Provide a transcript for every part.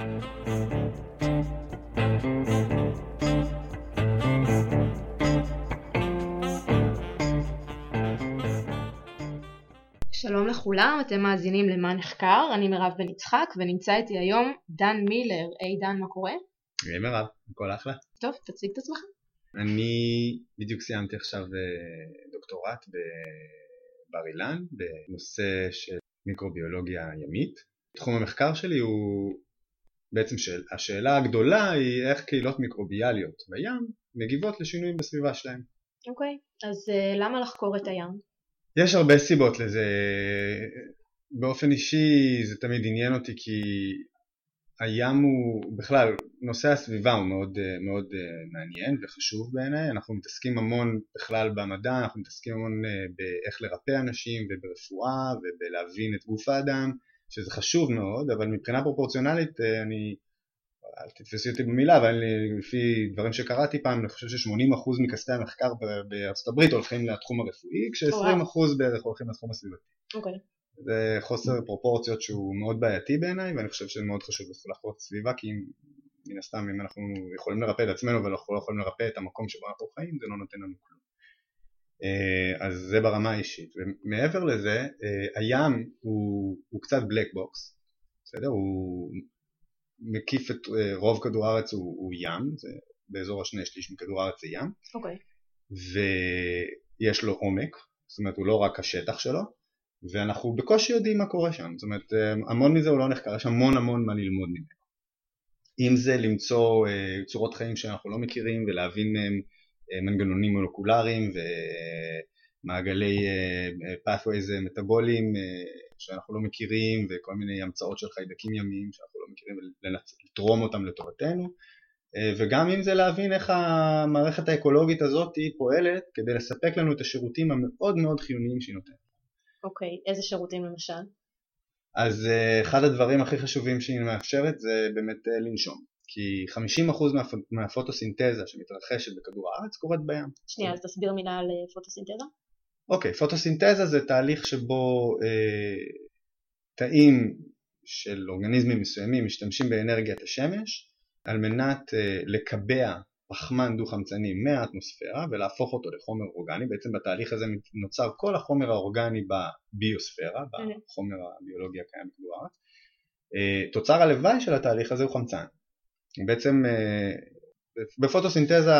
שלום לכולם, אתם מאזינים למה נחקר, אני מירב בן יצחק ונמצא איתי היום דן מילר. היי דן, מה קורה? היי מירב, הכל אחלה. טוב, תציג את עצמך. אני בדיוק סיימתי עכשיו אה, דוקטורט בבר אילן בנושא של מיקרוביולוגיה ימית. תחום המחקר שלי הוא בעצם שאל, השאלה הגדולה היא איך קהילות מיקרוביאליות בים מגיבות לשינויים בסביבה שלהם. אוקיי, אז uh, למה לחקור את הים? יש הרבה סיבות לזה. באופן אישי זה תמיד עניין אותי כי הים הוא, בכלל, נושא הסביבה הוא מאוד, מאוד מעניין וחשוב בעיניי. אנחנו מתעסקים המון בכלל במדע, אנחנו מתעסקים המון באיך לרפא אנשים וברפואה ובלהבין את גוף האדם, שזה חשוב מאוד, אבל מבחינה פרופורציונלית אני אל תתפסי אותי במילה, אבל לפי דברים שקראתי פעם, אני חושב ש-80% מכספי המחקר בארצות הברית הולכים לתחום הרפואי, כש-20% בערך הולכים לתחום הסביבתי. אוקיי. זה חוסר פרופורציות שהוא מאוד בעייתי בעיניי, ואני חושב שזה מאוד חשוב לחקור את הסביבה, כי מן הסתם אם אנחנו יכולים לרפא את עצמנו ואנחנו לא יכולים לרפא את המקום שבו אנחנו חיים, זה לא נותן לנו כלום. אז זה ברמה האישית. ומעבר לזה, הים הוא, הוא קצת black box, בסדר? הוא מקיף את אה, רוב כדור הארץ הוא, הוא ים, זה באזור השני שליש מכדור הארץ זה ים, okay. אוקיי. ויש לו עומק, זאת אומרת הוא לא רק השטח שלו, ואנחנו בקושי יודעים מה קורה שם, זאת אומרת אה, המון מזה הוא לא נחקר, יש המון המון מה ללמוד ממנו. אם זה למצוא צורות חיים שאנחנו לא מכירים ולהבין מהם מנגנונים מולקולריים ומעגלי uh, pathways מטאבוליים שאנחנו לא מכירים וכל מיני המצאות של חיידקים ימיים שאנחנו לא מכירים ולתרום אותם לטובתנו אה, וגם אם זה להבין איך המערכת האקולוגית הזאת היא פועלת כדי לספק לנו את השירותים המאוד מאוד חיוניים שהיא נותנת. אוקיי, okay, איזה שירותים למשל? אז אה, אחד הדברים הכי חשובים שהיא מאפשרת זה באמת אה, לנשום כי 50% מהפ... מהפוטוסינתזה שמתרחשת בכדור הארץ קורית בים. שנייה, אז תסביר מילה על פוטוסינתזה. אוקיי, פוטוסינתזה זה תהליך שבו אה, תאים של אורגניזמים מסוימים משתמשים באנרגיית השמש על מנת אה, לקבע פחמן דו-חמצני מהאטמוספירה ולהפוך אותו לחומר אורגני, בעצם בתהליך הזה נוצר כל החומר האורגני בביוספירה, בחומר הביולוגי הקיים בכדור הארץ. אה, תוצר הלוואי של התהליך הזה הוא חמצן. בעצם אה, בפוטוסינתזה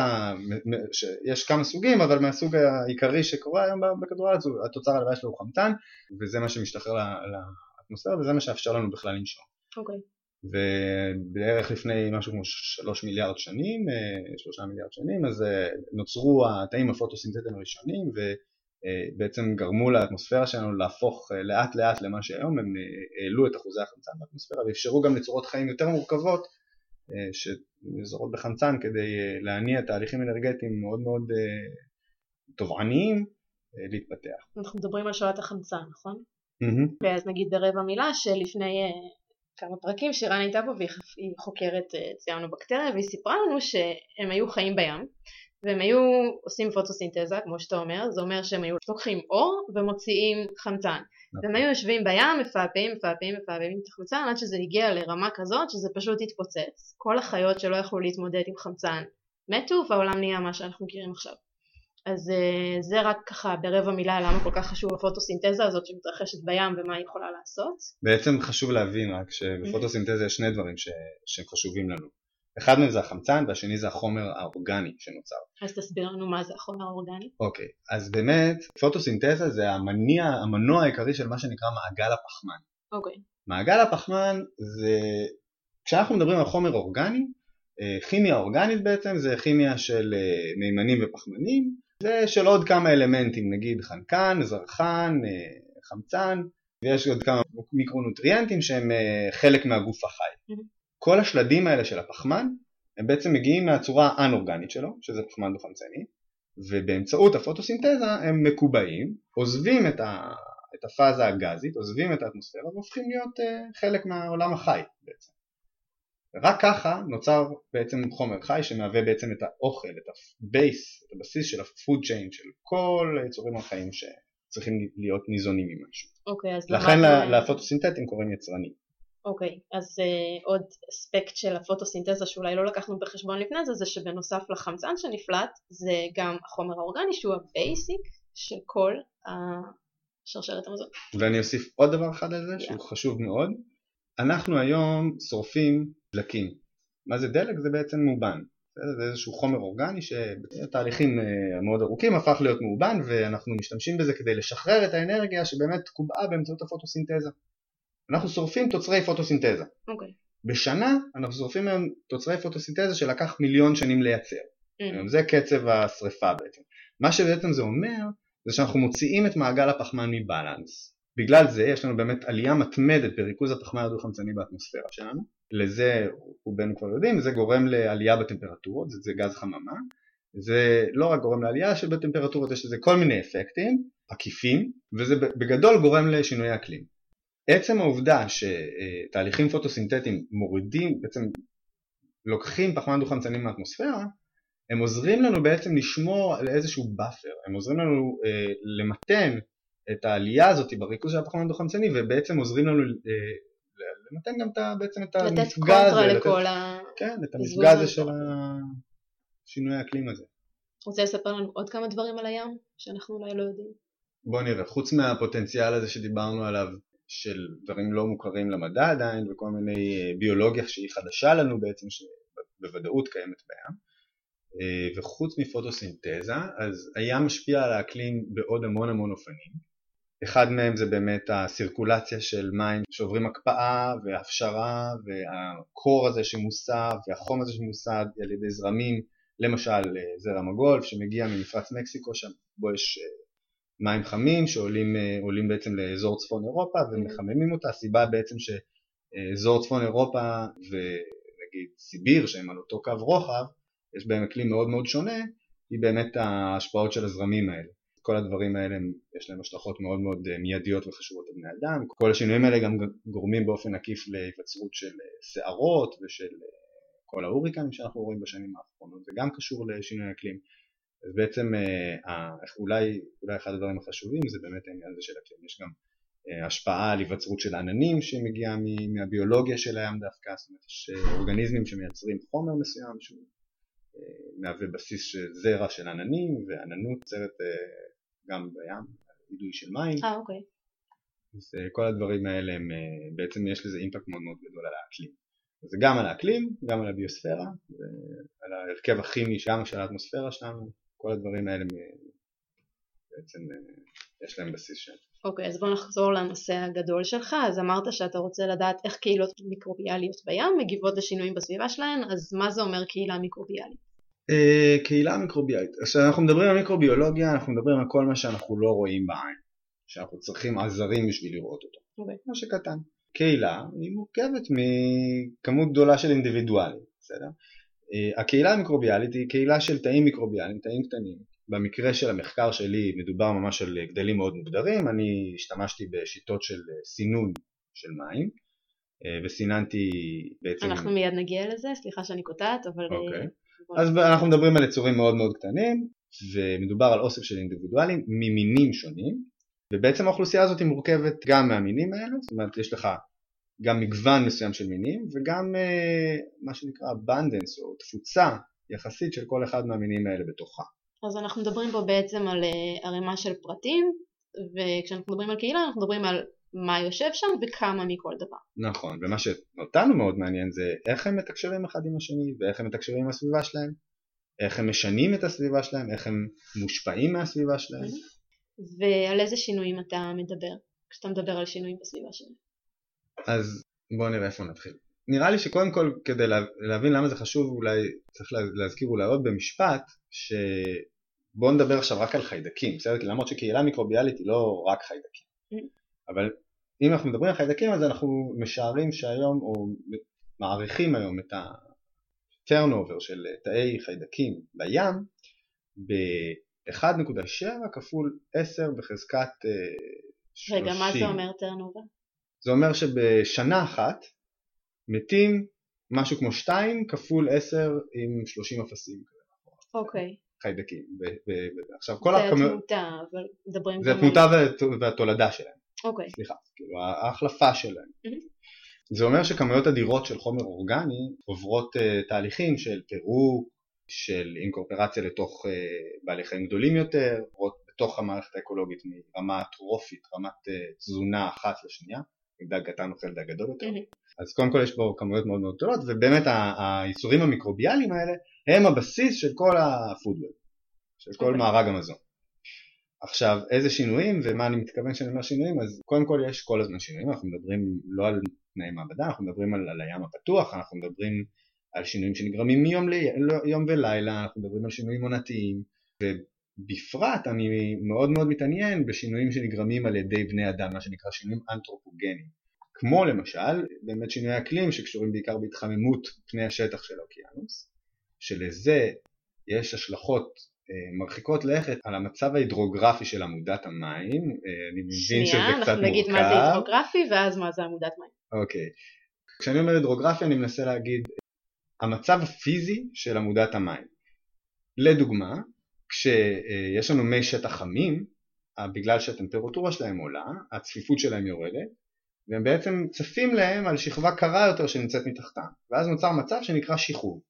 יש כמה סוגים, אבל מהסוג העיקרי שקורה היום בכדור הארץ התוצר הלוואי שלו הוא חמצן, וזה מה שמשתחרר לאטמוספירה וזה מה שאפשר לנו בכלל לנשום. אוקיי. Okay. ובערך לפני משהו כמו שלוש מיליארד שנים, אה, שלושה מיליארד שנים, אז אה, נוצרו התאים הפוטוסינתטיים הראשונים ובעצם גרמו לאטמוספירה שלנו להפוך לאט לאט למה שהיום, הם העלו את אחוזי החמצן באטמוספירה ואפשרו גם לצורות חיים יותר מורכבות שנזרות בחמצן כדי להניע תהליכים אנרגטיים מאוד מאוד תובעניים להתפתח. אנחנו מדברים על שואת החמצן, נכון? Mm-hmm. אז נגיד ברבע מילה שלפני כמה פרקים שירן הייתה פה והיא חוקרת ציאנו-בקטריה והיא סיפרה לנו שהם היו חיים בים והם היו עושים פוטוסינתזה כמו שאתה אומר, זה אומר שהם היו לוקחים אור ומוציאים חמצן נכון. והם היו יושבים בים, מפעפעים, מפעפעים, מפעפעים את החמצן עד שזה הגיע לרמה כזאת שזה פשוט התפוצץ כל החיות שלא יכלו להתמודד עם חמצן מתו והעולם נהיה מה שאנחנו מכירים עכשיו אז uh, זה רק ככה ברבע מילה למה כל כך חשוב הפוטוסינתזה הזאת שמתרחשת בים ומה היא יכולה לעשות. בעצם חשוב להבין רק שבפוטוסינתזה יש שני דברים ש... שהם חשובים לנו. אחד מהם זה החמצן והשני זה החומר האורגני שנוצר. אז תסביר לנו מה זה החומר האורגני. אוקיי. אז באמת פוטוסינתזה זה המניע, המנוע העיקרי של מה שנקרא מעגל הפחמן. אוקיי. מעגל הפחמן זה, כשאנחנו מדברים על חומר אורגני, אה, כימיה אורגנית בעצם זה כימיה של אה, מימנים ופחמנים ושל עוד כמה אלמנטים, נגיד חנקן, זרחן, אה, חמצן, ויש עוד כמה מיקרונוטריאנטים שהם חלק מהגוף החי. כל השלדים האלה של הפחמן הם בעצם מגיעים מהצורה האנורגנית שלו, שזה פחמן דו-חמצני, ובאמצעות הפוטוסינתזה הם מקובעים, עוזבים את, ה, את הפאזה הגזית, עוזבים את האטמוספירה והופכים להיות uh, חלק מהעולם החי בעצם. רק ככה נוצר בעצם חומר חי שמהווה בעצם את האוכל, את ה base, את הבסיס של ה food chain של כל היצורים החיים שצריכים להיות ניזונים ממשהו. אוקיי, אז לכן. לפוטוסינתטים קוראים יצרנים. אוקיי, okay, אז uh, עוד אספקט של הפוטוסינתזה שאולי לא לקחנו בחשבון לפני זה, זה שבנוסף לחמצן שנפלט, זה גם החומר האורגני שהוא ה basic של כל השרשרת המזון. ואני אוסיף עוד דבר אחד על זה, yeah. שהוא חשוב מאוד. אנחנו היום שורפים דלקים. מה זה דלק? זה בעצם מאובן. זה איזשהו חומר אורגני שבתהליכים אה, מאוד ארוכים הפך להיות מאובן ואנחנו משתמשים בזה כדי לשחרר את האנרגיה שבאמת קובעה באמצעות הפוטוסינתזה. אנחנו שורפים תוצרי פוטוסינתזה. Okay. אוקיי. בשנה אנחנו שורפים היום תוצרי פוטוסינתזה שלקח מיליון שנים לייצר. Mm. זה קצב השריפה בעצם. מה שבעצם זה אומר זה שאנחנו מוציאים את מעגל הפחמן מבלנס. בגלל זה יש לנו באמת עלייה מתמדת בריכוז הפחמן הדו-חמצני באטמוספירה שלנו. לזה רובנו כבר יודעים, זה גורם לעלייה בטמפרטורות, זה, זה גז חממה. זה לא רק גורם לעלייה שבטמפרטורות, יש לזה כל מיני אפקטים עקיפים, וזה בגדול גורם לשינויי אקלים. עצם העובדה שתהליכים פוטוסינתטיים מורידים, בעצם לוקחים פחמן דו-חמצני מהאטמוספירה, הם עוזרים לנו בעצם לשמור על איזשהו buffer, הם עוזרים לנו אה, למתן את העלייה הזאת בריכוז של הפחמן הדו-חמצני ובעצם עוזרים לנו אה, למתן גם את, בעצם את המפגע הזה, לתת קונטרה לכל ה... כן, את המפגע הזה של שינוי האקלים הזה. רוצה לספר לנו עוד כמה דברים על הים שאנחנו אולי לא יודעים? בוא נראה, חוץ מהפוטנציאל הזה שדיברנו עליו של דברים לא מוכרים למדע עדיין וכל מיני אה, ביולוגיה שהיא חדשה לנו בעצם שבוודאות קיימת בים. אה, וחוץ מפוטוסינתזה אז הים משפיע על האקלים בעוד המון המון אופנים. אחד מהם זה באמת הסירקולציה של מים שעוברים הקפאה והפשרה והקור הזה שמוסב והחום הזה שמוסד על ידי זרמים. למשל אה, זרם הגולף שמגיע ממפרץ מקסיקו שם בו יש מים חמים שעולים אה, בעצם לאזור צפון אירופה ומחממים אותה, הסיבה בעצם שאזור צפון אירופה ונגיד סיביר שהם על אותו קו רוחב, יש בהם אקלים מאוד מאוד שונה, היא באמת ההשפעות של הזרמים האלה. כל הדברים האלה יש להם השלכות מאוד מאוד אה, מיידיות וחשובות לבני אדם, כל השינויים האלה גם גורמים באופן עקיף להיווצרות של שערות אה, ושל כל ההוריקנים שאנחנו רואים בשנים האחרונות, זה גם קשור לשינוי אקלים. אז בעצם אה, אולי, אולי אחד הדברים החשובים זה באמת העניין הזה של אקלים, יש גם אה, השפעה על היווצרות של עננים שמגיעה מהביולוגיה של הים דווקא, זאת אומרת יש אה, אורגניזמים שמייצרים חומר מסוים שהוא מהווה בסיס של זרע של עננים ועננות יוצרת גם בים, אידוי של מים. אה אוקיי. אז כל הדברים האלה הם, בעצם יש לזה אימפקט מאוד מאוד גדול על האקלים. זה גם על האקלים, גם על הביוספירה, על ההרכב הכימי גם של האטמוספירה שלנו, כל הדברים האלה בעצם אה, יש להם בסיס שם. אוקיי, okay, אז בוא נחזור לנושא הגדול שלך. אז אמרת שאתה רוצה לדעת איך קהילות מיקרוביאליות בים מגיבות לשינויים בסביבה שלהן, אז מה זה אומר קהילה מיקרוביאלית? Uh, קהילה מיקרוביאלית. כשאנחנו מדברים על מיקרוביולוגיה, אנחנו מדברים על כל מה שאנחנו לא רואים בעין, שאנחנו צריכים עזרים בשביל לראות אותו. אוקיי. Okay. מה שקטן. קהילה היא מורכבת מכמות גדולה של אינדיבידואלים, בסדר? אה, הקהילה המיקרוביאלית היא קהילה של תאים מיקרוביאליים, תאים קטנים. במקרה של המחקר שלי מדובר ממש על גדלים מאוד מוגדרים, אני השתמשתי בשיטות של סינון של מים אה, וסיננתי בעצם... אנחנו מיד נגיע לזה, סליחה שאני קוטעת, אבל... אה, אוקיי. Okay. אז אנחנו מדברים על יצורים מאוד מאוד קטנים ומדובר על אוסף של אינדיבידואלים ממינים שונים ובעצם האוכלוסייה הזאת מורכבת גם מהמינים האלה, זאת אומרת יש לך גם מגוון מסוים של מינים וגם אה, מה שנקרא abundance או תפוצה יחסית של כל אחד מהמינים האלה בתוכה. אז אנחנו מדברים פה בעצם על אה, ערימה של פרטים וכשאנחנו מדברים על קהילה אנחנו מדברים על מה יושב שם וכמה מכל דבר. נכון, ומה שאותנו מאוד מעניין זה איך הם מתקשרים אחד עם השני ואיך הם מתקשרים עם הסביבה שלהם, איך הם משנים את הסביבה שלהם, איך הם מושפעים מהסביבה שלהם. ועל איזה שינויים אתה מדבר כשאתה מדבר על שינויים בסביבה שלהם? אז בואו נראה איפה נתחיל. נראה לי שקודם כל כדי להבין למה זה חשוב אולי צריך להזכיר אולי עוד במשפט שבואו נדבר עכשיו רק על חיידקים, בסדר? כי למרות שקהילה מיקרוביאלית היא לא רק חיידקים. אבל אם אנחנו מדברים על חיידקים אז אנחנו משערים שהיום או מעריכים היום את ה-turnover של תאי חיידקים בים ב-1.7 כפול 10 בחזקת 30 רגע, מה זה אומר turnover? זה אומר שבשנה אחת מתים משהו כמו 2 כפול 10 עם 30 אפסים. אוקיי. חיידקים. עכשיו כל הכמות... זה התמותה, אבל מדברים... זה התמותה והתולדה שלהם. אוקיי. סליחה, כאילו ההחלפה שלהם. זה אומר שכמויות אדירות של חומר אורגני עוברות uh, תהליכים של פירוק, של אינקורפרציה לתוך uh, בעלי חיים גדולים יותר, עוברות בתוך המערכת האקולוגית מרמה טרופית, רמת uh, תזונה אחת לשנייה, דג קטן אוכל דג גדול יותר. אז קודם כל יש פה כמויות מאוד מאוד גדולות, ובאמת היצורים המיקרוביאליים האלה הם הבסיס של כל הפודוול, של כל. אוקיי. מארג המזון. עכשיו איזה שינויים ומה אני מתכוון שאני אומר שינויים אז קודם כל יש כל הזמן שינויים אנחנו מדברים לא על תנאי מעבדה אנחנו מדברים על, על הים הפתוח אנחנו מדברים על שינויים שנגרמים מיום ליום ולילה אנחנו מדברים על שינויים עונתיים ובפרט אני מאוד מאוד מתעניין בשינויים שנגרמים על ידי בני אדם מה שנקרא שינויים אנתרופוגנים כמו למשל באמת שינויי אקלים שקשורים בעיקר בהתחממות פני השטח של האוקיינוס שלזה יש השלכות אה, מרחיקות לכת על המצב ההידרוגרפי של עמודת המים, אה, אני מבין שזה קצת מורכב. שנייה, אנחנו נגיד מה זה הידרוגרפי ואז מה זה עמודת מים. אוקיי. כשאני אומר הידרוגרפי אני מנסה להגיד המצב הפיזי של עמודת המים. לדוגמה, כשיש לנו מי שטח חמים, בגלל שהטמפרטורה שלהם עולה, הצפיפות שלהם יורדת, והם בעצם צפים להם על שכבה קרה יותר שנמצאת מתחתם, ואז נוצר מצב שנקרא שחרור.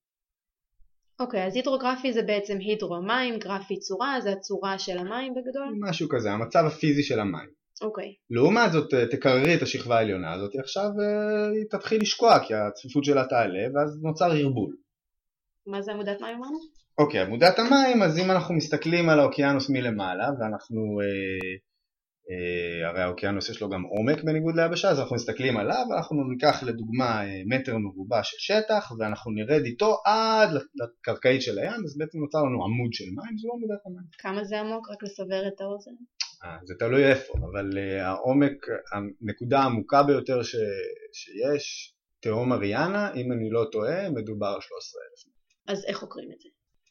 אוקיי, אז הידרוגרפי זה בעצם הידרו מים, גרפי צורה, זה הצורה של המים בגדול? משהו כזה, המצב הפיזי של המים. אוקיי. לעומת זאת, אה, תקררי את השכבה העליונה הזאת, עכשיו אה, היא תתחיל לשקוע כי הצפיפות שלה תעלה ואז נוצר ערבול. מה זה עמודת מים אמרנו? אוקיי, עמודת המים, אז אם אנחנו מסתכלים על האוקיינוס מלמעלה ואנחנו אה, אה, הרי האוקיינוס יש לו גם עומק בניגוד ליבשה, אז אנחנו מסתכלים עליו, אנחנו ניקח לדוגמה אה, מטר מרובע של שטח ואנחנו נרד איתו עד לקרקעית של הים, אז בעצם נוצר לנו עמוד של מים, זו עמודת המים. כמה זה עמוק? רק לסבר את האוזן? אה, זה תלוי איפה, אבל העומק, הנקודה העמוקה ביותר ש... שיש, תהום אריאנה, אם אני לא טועה, מדובר על 13,000. אז איך חוקרים את זה?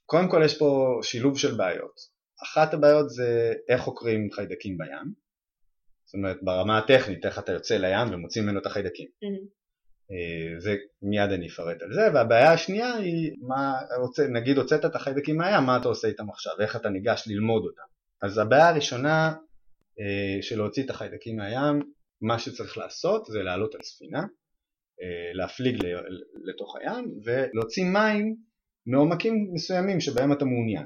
קודם כל יש פה שילוב של בעיות. אחת הבעיות זה איך חוקרים חיידקים בים, זאת אומרת ברמה הטכנית איך אתה יוצא לים ומוציא ממנו את החיידקים. Mm-hmm. זה מיד אני אפרט על זה, והבעיה השנייה היא מה, רוצה, נגיד הוצאת את החיידקים מהים, מה אתה עושה איתם עכשיו, איך אתה ניגש ללמוד אותם. אז הבעיה הראשונה אה, של להוציא את החיידקים מהים, מה שצריך לעשות זה לעלות על ספינה, אה, להפליג לתוך הים ולהוציא מים מעומקים מסוימים שבהם אתה מעוניין.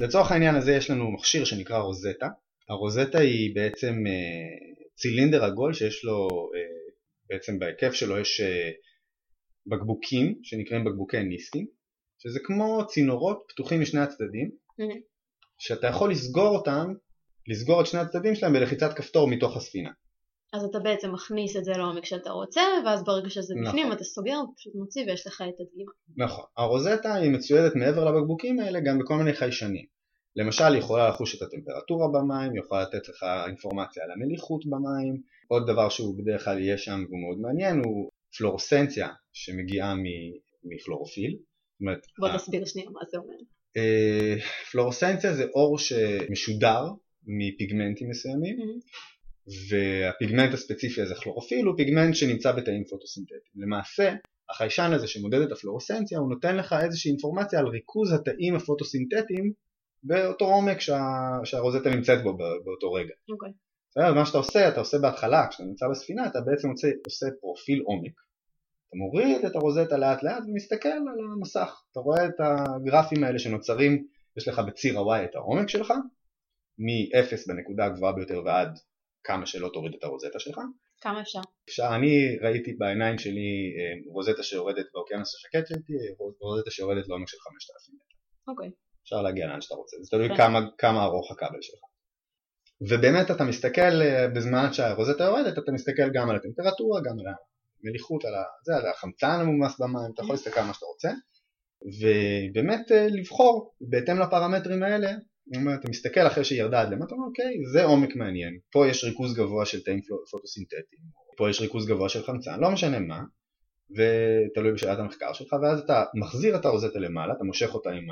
לצורך העניין הזה יש לנו מכשיר שנקרא רוזטה, הרוזטה היא בעצם אה, צילינדר עגול שיש לו, אה, בעצם בהיקף שלו יש אה, בקבוקים שנקראים בקבוקי ניסקין, שזה כמו צינורות פתוחים משני הצדדים, mm-hmm. שאתה יכול לסגור אותם, לסגור את שני הצדדים שלהם בלחיצת כפתור מתוך הספינה. אז אתה בעצם מכניס את זה לעומק שאתה רוצה, ואז ברגע שזה נכון. בפנים אתה סוגר, פשוט מוציא ויש לך את הדגימה. נכון. הרוזטה היא מצוידת מעבר לבקבוקים האלה גם בכל מיני חיישנים. למשל היא יכולה לחוש את הטמפרטורה במים, היא יכולה לתת לך אינפורמציה על המליחות במים, עוד דבר שהוא בדרך כלל יהיה שם והוא מאוד מעניין הוא פלורסנציה שמגיעה מכלורופיל. בוא תסביר שנייה מה זה אומר. אה, פלורסנציה זה אור שמשודר מפיגמנטים מסוימים mm-hmm. והפיגמנט הספציפי הזה כלורופיל הוא פיגמנט שנמצא בתאים פוטוסינתטיים. למעשה החיישן הזה שמודד את הפלורסנציה הוא נותן לך איזושהי אינפורמציה על ריכוז התאים הפוטוסינתטיים באותו עומק שה, שהרוזטה נמצאת בו באותו רגע. אוקיי. Okay. מה שאתה עושה, אתה עושה בהתחלה, כשאתה נמצא בספינה, אתה בעצם עושה, עושה פרופיל עומק. אתה מוריד את הרוזטה לאט לאט ומסתכל על המסך. אתה רואה את הגרפים האלה שנוצרים, יש לך בציר ה-Y את העומק שלך, מ-0 בנקודה הגבוהה ביותר ועד כמה שלא תוריד את הרוזטה שלך. כמה אפשר? אפשר, אני ראיתי בעיניים שלי אה, רוזטה שיורדת באוקיינוס השקט שלי, רוזטה שיורדת לעומק של 5,000 מטר. אוקיי. Okay. אפשר להגיע לאן שאתה רוצה, זה תלוי. כמה, כמה ארוך הכבל שלך. ובאמת אתה מסתכל אה, בזמן שהרוזטה יורדת, אתה מסתכל גם על הטמפרטורה, גם על המליחות, על, זה, על החמצן המומס במים, אתה יכול להסתכל על מה שאתה רוצה, ובאמת אה, לבחור בהתאם לפרמטרים האלה, אתה מסתכל אחרי שהיא ירדה עד למטה, אוקיי, זה עומק מעניין, פה יש ריכוז גבוה של תאים פוטוסינתטיים, פה יש ריכוז גבוה של חמצן, לא משנה מה, ותלוי בשאלת המחקר שלך, ואז אתה מחזיר את הרוזטה למעלה, אתה מושך אותה עם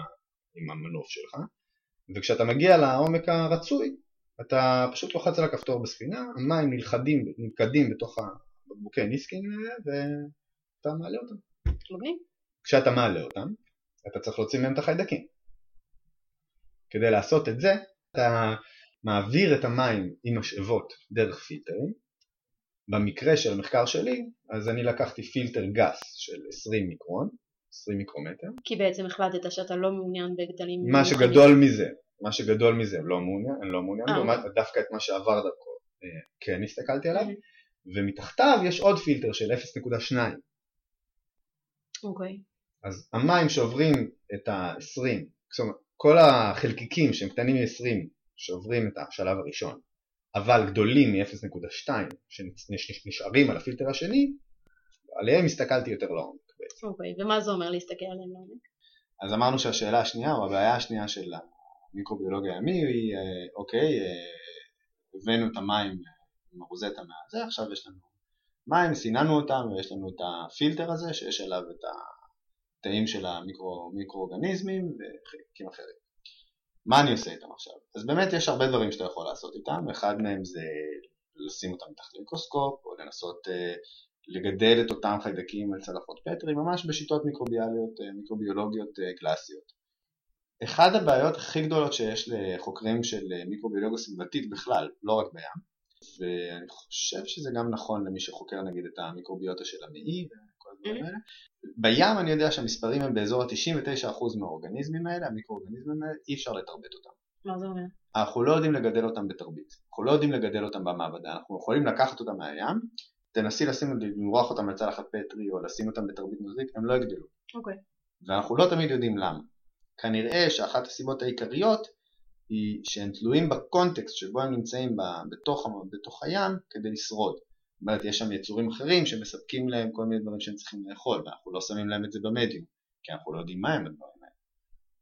עם המנוף שלך, וכשאתה מגיע לעומק הרצוי, אתה פשוט לוחץ על הכפתור בספינה, המים נלכדים, נלכדים בתוך הבקבוקי ניסקין ואתה מעלה אותם. כשאתה מעלה אותם, אתה צריך להוציא מהם את החיידקים. כדי לעשות את זה, אתה מעביר את המים עם משאבות דרך פילטרים, במקרה של המחקר שלי, אז אני לקחתי פילטר גס של 20 מיקרון, 20 מיקרומטר. כי בעצם החלטת שאתה לא מעוניין בגדלים... מה שגדול מזה, מה שגדול מזה לא מעוניין, אני לא מעוניין, לעומת אה. דווקא את מה שעבר דרכו אה, כן הסתכלתי עליו, ומתחתיו יש עוד פילטר של 0.2. אוקיי. אז המים שעוברים את ה-20, זאת אומרת כל החלקיקים שהם קטנים מ-20 שעוברים את השלב הראשון, אבל גדולים מ-0.2 שנשארים על הפילטר השני, עליהם הסתכלתי יותר לעומק בעצם. אוקיי, ומה זה אומר להסתכל עליהם לעומק? אז אמרנו שהשאלה השנייה, או הבעיה השנייה של המיקרוביולוגיה הימי היא, אה, אוקיי, אה, הבאנו את המים עם הרוזטה מהזה, עכשיו יש לנו מים, סיננו אותם ויש לנו את הפילטר הזה שיש עליו את התאים של המיקרואורגניזמים וחלקים אחרים. מה אני עושה איתם עכשיו? אז באמת יש הרבה דברים שאתה יכול לעשות איתם, אחד מהם זה לשים אותם מתחת למיקרוסקופ או לנסות uh, לגדל את אותם חיידקים על צלחות פטרי, ממש בשיטות מיקרוביאליות, uh, מיקרוביולוגיות uh, קלאסיות. אחד הבעיות הכי גדולות שיש לחוקרים של מיקרוביולוגיה סביבתית בכלל, לא רק בים, ואני חושב שזה גם נכון למי שחוקר נגיד את המיקרוביוטה של המעי האלה. בים אני יודע שהמספרים הם באזור ה-99% מהאורגניזמים האלה, המיקרואורגניזמים האלה, אי אפשר לתרבט אותם. מה זה אומר? אנחנו לא יודעים לגדל אותם בתרבית, אנחנו לא יודעים לגדל אותם במעבדה, אנחנו יכולים לקחת אותם מהים, תנסי לשים, למרוח אותם על צלחת פטרי או לשים אותם בתרבית נוזלית, הם לא יגדלו. אוקיי. ואנחנו לא תמיד יודעים למה. כנראה שאחת הסיבות העיקריות היא שהם תלויים בקונטקסט שבו הם נמצאים בתוך, בתוך הים כדי לשרוד. אומרת, יש שם יצורים אחרים שמספקים להם כל מיני דברים שהם צריכים לאכול, ואנחנו לא שמים להם את זה במדיום, כי אנחנו לא יודעים מה הם הדברים האלה.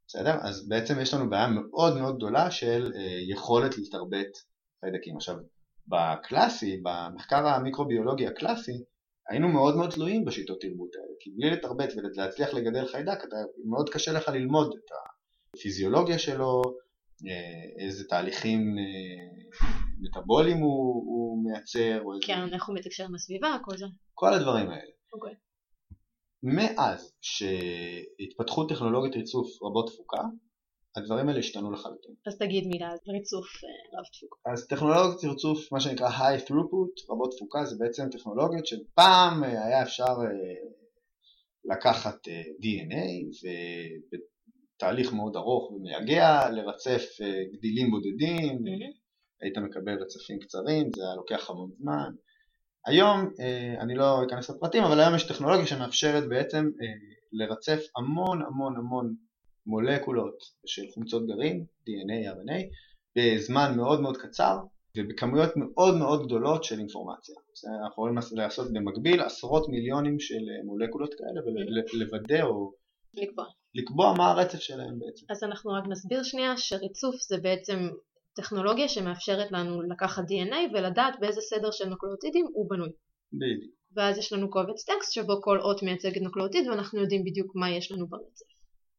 בסדר? אז בעצם יש לנו בעיה מאוד מאוד גדולה של אה, יכולת לתרבט חיידקים. עכשיו, בקלאסי, במחקר המיקרוביולוגי הקלאסי, היינו מאוד מאוד תלויים בשיטות תרבות האלה, כי בלי לתרבט ולהצליח לגדל חיידק, אתה, מאוד קשה לך ללמוד את הפיזיולוגיה שלו, איזה תהליכים אה, מטאבוליים הוא, הוא מייצר. כן, איך הוא מתקשר עם הסביבה, כל זה. כל הדברים האלה. אוקיי. מאז שהתפתחו טכנולוגיות ריצוף רבות תפוקה, הדברים האלה השתנו לחלוטין. אז תגיד מילה על ריצוף אה, רב תפוקה. אז טכנולוגיות ריצוף, מה שנקרא high throughput, רבות תפוקה, זה בעצם טכנולוגיות שפעם היה אפשר לקחת DNA תהליך מאוד ארוך ומייגע, לרצף אה, גדילים בודדים, mm-hmm. היית מקבל רצפים קצרים, זה היה לוקח המון זמן. היום, אה, אני לא אכנס לפרטים, אבל היום יש טכנולוגיה שמאפשרת בעצם אה, לרצף המון המון המון מולקולות של חומצות גרעין, DNA, RNA, בזמן מאוד מאוד קצר ובכמויות מאוד מאוד גדולות של אינפורמציה. אנחנו יכולים לעשות במקביל עשרות מיליונים של מולקולות כאלה ולוודא או לקבוע. לקבוע מה הרצף שלהם בעצם. אז אנחנו רק נסביר שנייה שריצוף זה בעצם טכנולוגיה שמאפשרת לנו לקחת DNA ולדעת באיזה סדר של נוקלאוטידים הוא בנוי. בדיוק. ואז יש לנו קובץ טקסט שבו כל אות מייצגת נוקלאוטיד ואנחנו יודעים בדיוק מה יש לנו ברצף.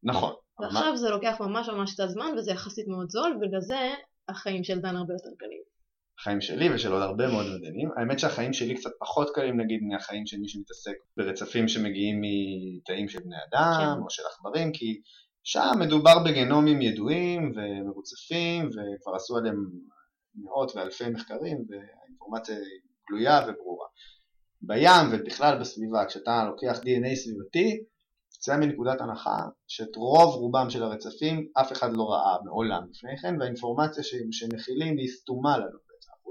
נכון. ועכשיו מה... זה לוקח ממש ממש את הזמן וזה יחסית מאוד זול ובגלל זה החיים של דן הרבה יותר קלים. החיים שלי ושל עוד הרבה מאוד מדענים. האמת שהחיים שלי קצת פחות קלים נגיד מהחיים של מי שמתעסק ברצפים שמגיעים מתאים של בני אדם כן. או של עכברים כי שם מדובר בגנומים ידועים ומרוצפים וכבר עשו עליהם מאות ואלפי מחקרים והאינפורמציה גלויה וברורה. בים ובכלל בסביבה כשאתה לוקח DNA סביבתי יוצא מנקודת הנחה שאת רוב רובם של הרצפים אף אחד לא ראה מעולם לפני כן והאינפורמציה שמכילים היא סתומה לנו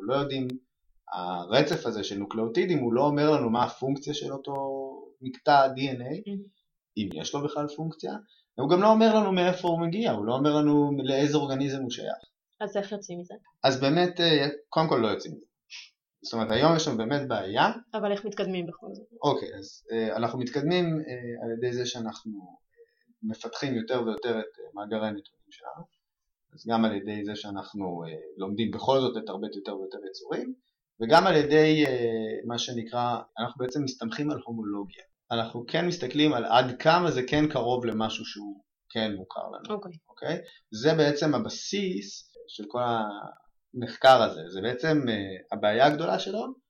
אנחנו לא יודעים, הרצף הזה של נוקלאוטידים הוא לא אומר לנו מה הפונקציה של אותו מקטע DNA, mm-hmm. אם יש לו בכלל פונקציה, והוא גם לא אומר לנו מאיפה הוא מגיע, הוא לא אומר לנו לאיזה אורגניזם הוא שייך. אז איך יוצאים מזה? אז באמת, אה, קודם כל לא יוצאים מזה. זאת אומרת היום יש לנו באמת בעיה. אבל איך מתקדמים בכל זאת? אוקיי, אז uh, אנחנו מתקדמים uh, על ידי זה שאנחנו uh, מפתחים יותר ויותר את uh, מאגרי הנתונים שלנו. אז גם על ידי זה שאנחנו אה, לומדים בכל זאת לתרבט יותר ויותר יצורים וגם על ידי אה, מה שנקרא, אנחנו בעצם מסתמכים על הומולוגיה. אנחנו כן מסתכלים על עד כמה זה כן קרוב למשהו שהוא כן מוכר לנו. אוקיי. Okay. אוקיי? זה בעצם הבסיס של כל המחקר הזה, זה בעצם אה, הבעיה הגדולה שלו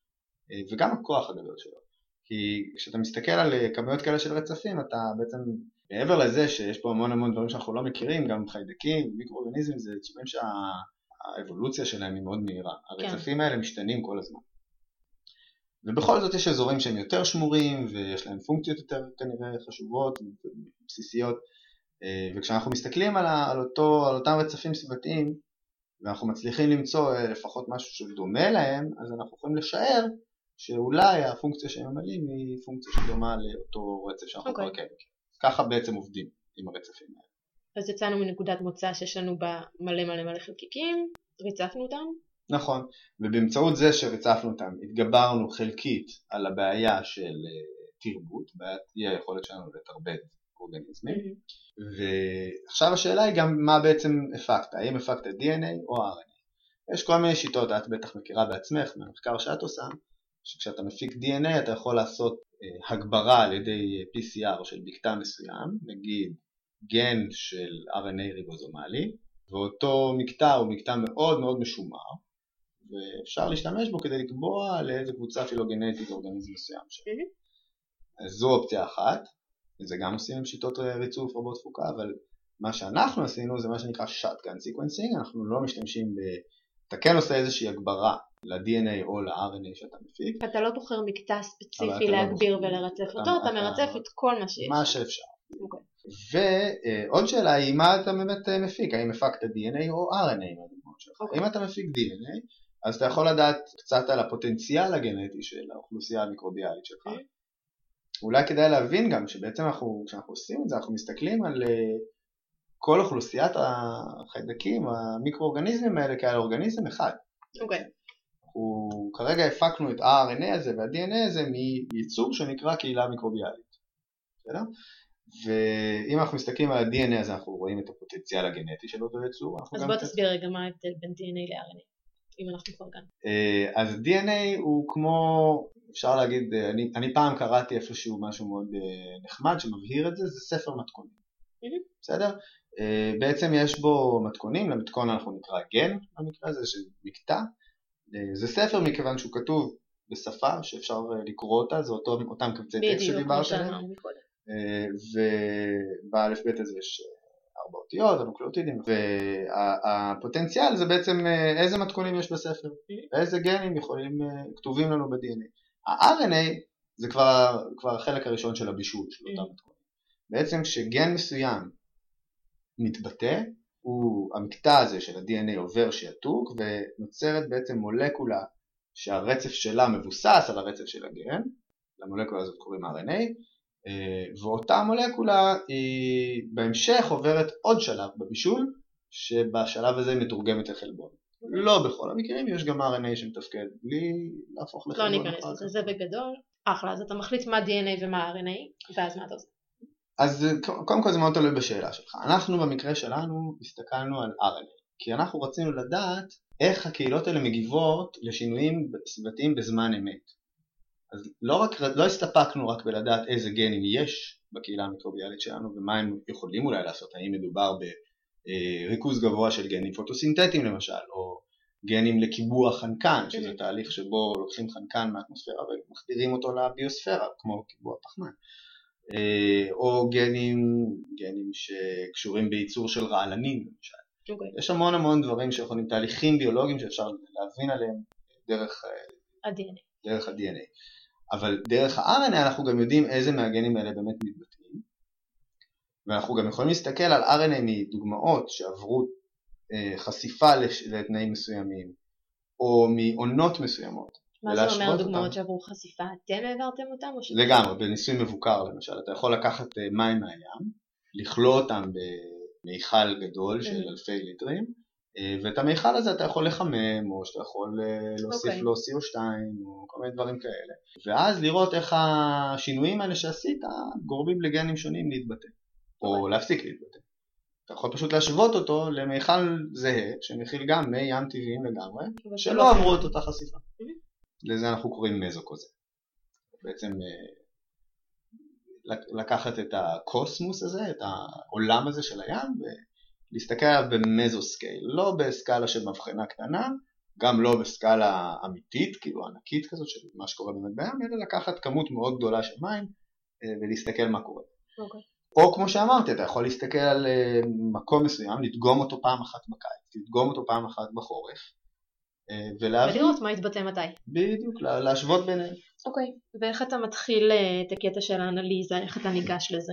וגם הכוח הגדול שלו. כי כשאתה מסתכל על כמויות כאלה של רצפים אתה בעצם מעבר לזה שיש פה המון המון דברים שאנחנו לא מכירים, גם חיידקים, מיקרואורגניזמים זה יצורים שהאבולוציה שלהם היא מאוד מהירה. כן. הרצפים האלה משתנים כל הזמן. ובכל זאת יש אזורים שהם יותר שמורים ויש להם פונקציות יותר כנראה חשובות ובסיסיות וכשאנחנו מסתכלים על, על, אותו, על אותם רצפים סביבתיים ואנחנו מצליחים למצוא לפחות משהו שדומה להם אז אנחנו יכולים לשער שאולי הפונקציה שהם ממלאים היא פונקציה שדומה לאותו רצף שאנחנו okay. כבר כן ככה בעצם עובדים עם הרצפים האלה. אז יצאנו מנקודת מוצא שיש לנו בה מלא מלא מלא חלקיקים, ריצפנו אותם. נכון, ובאמצעות זה שריצפנו אותם התגברנו חלקית על הבעיה של אה, תרבות, בעיית אי היכולת שלנו לתרבט אורגניזמים, mm-hmm. ועכשיו השאלה היא גם מה בעצם הפקת, האם הפקת DNA או RNA. יש כל מיני שיטות, את בטח מכירה בעצמך מהמחקר שאת עושה, שכשאתה מפיק DNA אתה יכול לעשות הגברה על ידי PCR של בקתה מסוים, נגיד גן של RNA ריבוזומלי, ואותו מקטע הוא מקטע מאוד מאוד משומר, ואפשר להשתמש בו כדי לקבוע לאיזה קבוצה פילוגנטית אורגניזם מסוים שלו. אז זו אופציה אחת, וזה גם עושים עם שיטות ריצוף רבות תפוקה, אבל מה שאנחנו עשינו זה מה שנקרא shotgun sequencing, אנחנו לא משתמשים ב... אתה כן עושה איזושהי הגברה ל-DNA או ל-RNA שאתה מפיק. אתה לא בוחר מקטע ספציפי לא להגביר לא ולרצף אותו, אתה, אתה מרצף את כל מה שיש. מה שאפשר. Okay. אוקיי. ועוד שאלה היא מה אתה באמת מפיק, האם הפקת DNA או RNA מהדוגמאות שלך. Okay. אוקיי. אם אתה מפיק DNA, אז אתה יכול לדעת קצת על הפוטנציאל הגנטי של האוכלוסייה המיקרוביאלית שלך. Okay. אולי כדאי להבין גם שבעצם אנחנו, כשאנחנו עושים את זה, אנחנו מסתכלים על אה, כל אוכלוסיית החיידקים, המיקרואורגניזמים האלה כעל אורגניזם אחד. אוקיי. Okay. כרגע הפקנו את ה-RNA הזה וה-DNA הזה מייצור שנקרא קהילה מיקרוביאלית. בסדר? ואם אנחנו מסתכלים על ה-DNA הזה אנחנו רואים את הפוטנציאל הגנטי של אותו יצור. אז בוא תסביר רגע מה ההבדל בין DNA ל-RNA, אם אנחנו כבר כאן. אה, אז DNA הוא כמו, אפשר להגיד, אה, אני, אני פעם קראתי איפשהו משהו מאוד אה, נחמד שמבהיר את זה, זה ספר מתכונים. בסדר? בעצם יש בו מתכונים, למתכון אנחנו נקרא גן במקרה הזה, של מקטע. זה ספר מכיוון שהוא כתוב בשפה שאפשר לקרוא אותה, זה אותו, אותם קבצי טקסט שדיברת עליהם. ובאלף-בית הזה יש ארבע אותיות, הנוקלאוטידים, והפוטנציאל זה בעצם אה, איזה מתכונים יש בספר, ואיזה גנים יכולים, אה, כתובים לנו ב-DNA. ה-RNA זה כבר, כבר החלק הראשון של הבישול של אותם מתכונים. בעצם כשגן מסוים מתבטא, הוא, המקטע הזה של ה-DNA עובר שעתוק ונוצרת בעצם מולקולה שהרצף שלה מבוסס על הרצף של הגן, למולקולה הזאת קוראים RNA, אה, ואותה מולקולה היא בהמשך עוברת עוד שלב בבישול שבשלב הזה היא מתורגמת לחלבון. לא בכל המקרים, יש גם RNA שמתפקד בלי להפוך לחלבון. לא ניכנס לזה, זה בגדול. אחלה, אז אתה מחליט מה DNA ומה RNA, ואז מה אתה עושה? אז קודם כל זה מאוד תלוי בשאלה שלך. אנחנו במקרה שלנו הסתכלנו על RNA, כי אנחנו רצינו לדעת איך הקהילות האלה מגיבות לשינויים סביבתיים בזמן אמת. אז לא, רק, לא הסתפקנו רק בלדעת איזה גנים יש בקהילה המיקרוביאלית שלנו ומה הם יכולים אולי לעשות, האם מדובר בריכוז גבוה של גנים פוטוסינתטיים למשל, או גנים לקיבוע חנקן, שזה. תהליך שבו לוקחים חנקן מהאטמוספירה ומחדירים אותו לביוספירה, כמו קיבוע פחמן, אה, או גנים, גנים שקשורים בייצור של רעלנים למשל. Okay. אוקיי. יש המון המון דברים שיכולים, תהליכים ביולוגיים שאפשר להבין עליהם דרך אה, ה-DNA. דרך ה-DNA. אבל דרך ה-RNA אנחנו גם יודעים איזה מהגנים האלה באמת מתבטאים ואנחנו גם יכולים להסתכל על RNA מדוגמאות שעברו אה, חשיפה לתנאים מסוימים או מעונות מסוימות. מה זה אומר דוגמאות אותם. שעברו חשיפה? אתם העברתם אותם? לגמרי, בניסוי מבוקר למשל, אתה יכול לקחת אה, מים מהים, לכלוא אותם במיכל גדול של אלפי ליטרים אה, ואת המיכל הזה אתה יכול לחמם, או שאתה יכול אה, להוסיף okay. אוקיי. לו CO2, או כל מיני דברים כאלה. ואז לראות איך השינויים האלה שעשית גורמים לגנים שונים להתבטא, okay. או אוקיי. להפסיק להתבטא. אתה יכול פשוט להשוות אותו למיכל זהה, שמכיל גם מי ים טבעיים לגמרי, שלא עברו את אותה חשיפה. לזה אנחנו קוראים מזוקוזה. בעצם אה, לקחת את הקוסמוס הזה, את העולם הזה של הים, להסתכל עליו במזוסקייל, לא בסקאלה של מבחנה קטנה, גם לא בסקאלה אמיתית, כאילו ענקית כזאת של מה שקורה באמת בים, אלא לקחת כמות מאוד גדולה של מים אה, ולהסתכל מה קורה. Okay. אוקיי. או כמו שאמרתי, אתה יכול להסתכל על אה, מקום מסוים, לדגום אותו פעם אחת בקיץ, לדגום אותו פעם אחת בחורף, ולהבין... ולראות מה יתבטא מתי. בדיוק, להשוות ביניהם. אוקיי, ואיך אתה מתחיל אה, את הקטע של האנליזה, איך אתה ניגש לזה?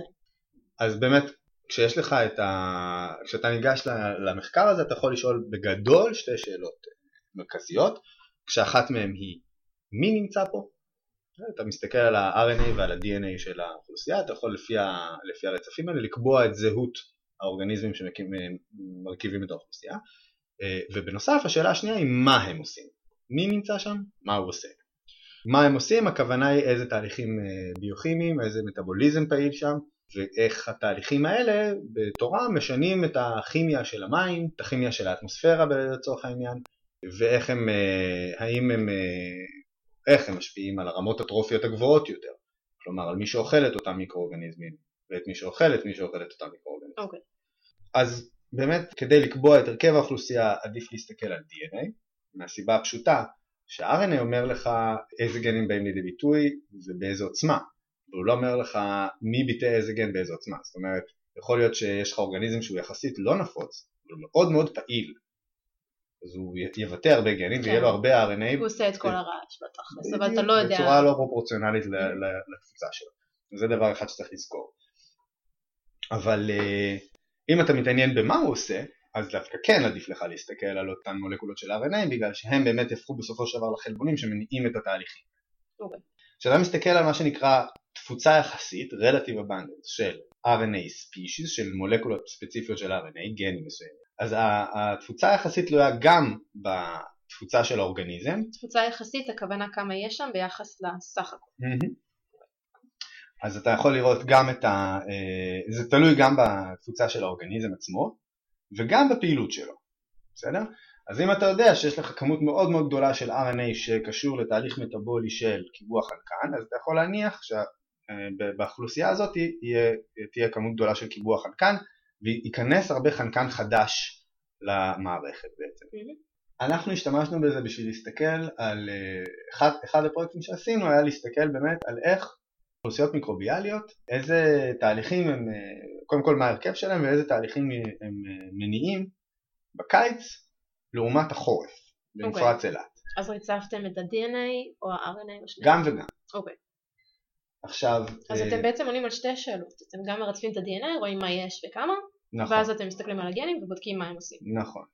אז באמת, כשיש לך את ה... כשאתה ניגש למחקר הזה אתה יכול לשאול בגדול שתי שאלות מרכזיות, כשאחת מהן היא מי נמצא פה? אתה מסתכל על ה-RNA ועל ה-DNA של האוכלוסייה, אתה יכול לפי, ה... לפי הרצפים האלה לקבוע את זהות האורגניזמים שמרכיבים את האוכלוסייה, אה, ובנוסף השאלה השנייה היא מה הם עושים, מי נמצא שם, מה הוא עושה. מה הם עושים, הכוונה היא איזה תהליכים אה, ביוכימיים, איזה מטאבוליזם פעיל שם, ואיך התהליכים האלה בתורה משנים את הכימיה של המים, את הכימיה של האטמוספירה לצורך העניין, ואיך הם, אה, האם הם, איך הם משפיעים על הרמות הטרופיות הגבוהות יותר, כלומר על מי שאוכל את אותם מיקרואורגניזמים, ואת מי שאוכל את מי שאוכל את אותם מיקרואורגניזמים. אוקיי. Okay. אז באמת כדי לקבוע את הרכב האוכלוסייה עדיף להסתכל על DNA מהסיבה הפשוטה שה-RNA אומר לך איזה גנים באים לידי ביטוי ובאיזה עוצמה והוא לא אומר לך מי ביטא איזה גן באיזה עוצמה. זאת אומרת יכול להיות שיש לך אורגניזם שהוא יחסית לא נפוץ אבל מאוד מאוד פעיל. אז הוא יבטא הרבה גנים ויהיה לו כן. הרבה RNA הוא עושה את כל הרעש בתכלס אבל אתה לא יודע. בצורה לא פרופורציונלית לתפוצה שלו. זה דבר אחד שצריך לזכור. אבל אה, אם אתה מתעניין במה הוא עושה, אז דווקא כן עדיף לך להסתכל על אותן מולקולות של RNA בגלל שהם באמת יהפכו בסופו של דבר לחלבונים שמניעים את התהליכים. אוקיי. כשאתה okay. מסתכל על מה שנקרא תפוצה יחסית, Relative Abundance של RNA Species, של מולקולות ספציפיות של RNA, גנים מסוימים, אז התפוצה היחסית תלויה גם בתפוצה של האורגניזם. תפוצה יחסית, הכוונה כמה יש שם ביחס לסך הכל. Mm-hmm. אז אתה יכול לראות גם את ה... אה, זה תלוי גם בתפוצה של האורגניזם עצמו וגם בפעילות שלו, בסדר? אז אם אתה יודע שיש לך כמות מאוד מאוד גדולה של RNA שקשור לתהליך מטאבולי של קיבוע חנקן, אז אתה יכול להניח שבאוכלוסייה הזאת תהיה, תהיה כמות גדולה של קיבוע חנקן וייכנס הרבה חנקן חדש למערכת בעצם. Mm-hmm. אנחנו השתמשנו בזה בשביל להסתכל על, אה, אחד, אחד הפרויקטים שעשינו היה להסתכל באמת על איך אוכלוסיות מיקרוביאליות, איזה תהליכים הם, אה, קודם כל מה ההרכב שלהם ואיזה תהליכים הם אה, מניעים בקיץ לעומת החורף במפרץ okay. אוקיי. אילת. אז ריצפתם את ה-DNA או ה-RNA? גם וגם. אוקיי. Okay. עכשיו... אז uh, אתם בעצם עונים על שתי שאלות, אתם גם מרצפים את ה-DNA, רואים מה יש וכמה, נכון. ואז אתם מסתכלים על הגנים ובודקים מה הם עושים. נכון.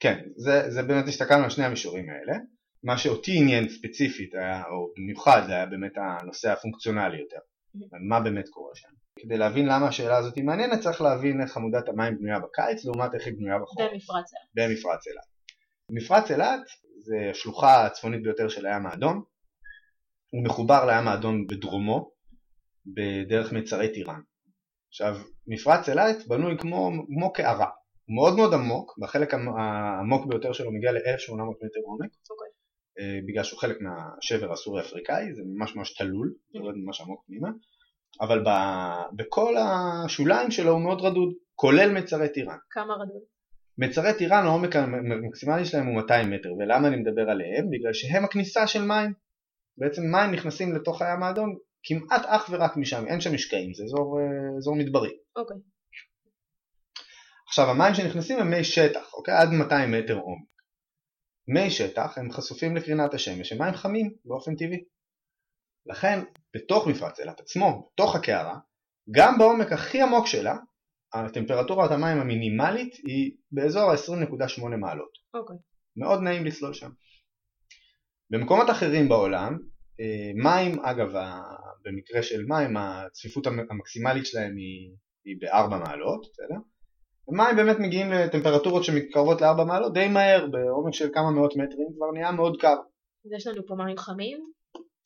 כן, זה, זה באמת הסתכלנו על שני המישורים האלה. מה שאותי עניין ספציפית היה, או במיוחד היה באמת הנושא הפונקציונלי יותר, מה באמת קורה שם. כדי להבין למה השאלה הזאת היא מעניינת צריך להבין איך עמודת המים בנויה בקיץ לעומת איך היא בנויה בחורף. במפרץ אילת. במפרץ אילת. מפרץ אילת זה השלוחה הצפונית ביותר של הים האדום, הוא מחובר לים האדום בדרומו בדרך מצרי טיראן. עכשיו מפרץ אילת בנוי כמו, כמו קערה, הוא מאוד מאוד עמוק, בחלק העמוק ביותר שלו מגיע ל-1800 מטר עומק, okay. אה, בגלל שהוא חלק מהשבר הסורי אפריקאי, זה ממש ממש תלול, זה יורד ממש עמוק פנימה, אבל ב, בכל השוליים שלו הוא מאוד רדוד, כולל מצרי טיראן. כמה רדוד? מצרי טיראן העומק המקסימלי שלהם הוא 200 מטר, ולמה אני מדבר עליהם? בגלל שהם הכניסה של מים. בעצם מים נכנסים לתוך הים האדום כמעט אך ורק משם, אין שם משקעים, זה אזור, אה, אזור מדברי. אוקיי. עכשיו המים שנכנסים הם מי שטח, אוקיי? עד 200 מטר עומק. מי שטח הם חשופים לקרינת השמש, הם מים חמים באופן טבעי. לכן בתוך מפרץ אילת עצמו, בתוך הקערה, גם בעומק הכי עמוק שלה, הטמפרטורת המים המינימלית היא באזור ה-20.8 מעלות. אוקיי. Okay. מאוד נעים לסלול שם. במקומות אחרים בעולם, אה, מים, אגב, במקרה של מים, הצפיפות המקסימלית שלהם היא, היא ב-4 מעלות, בסדר? מים באמת מגיעים לטמפרטורות שמתקרבות ל-4 מעלות די מהר, בעומק של כמה מאות מטרים כבר נהיה מאוד קר. אז יש לנו פה מים חמים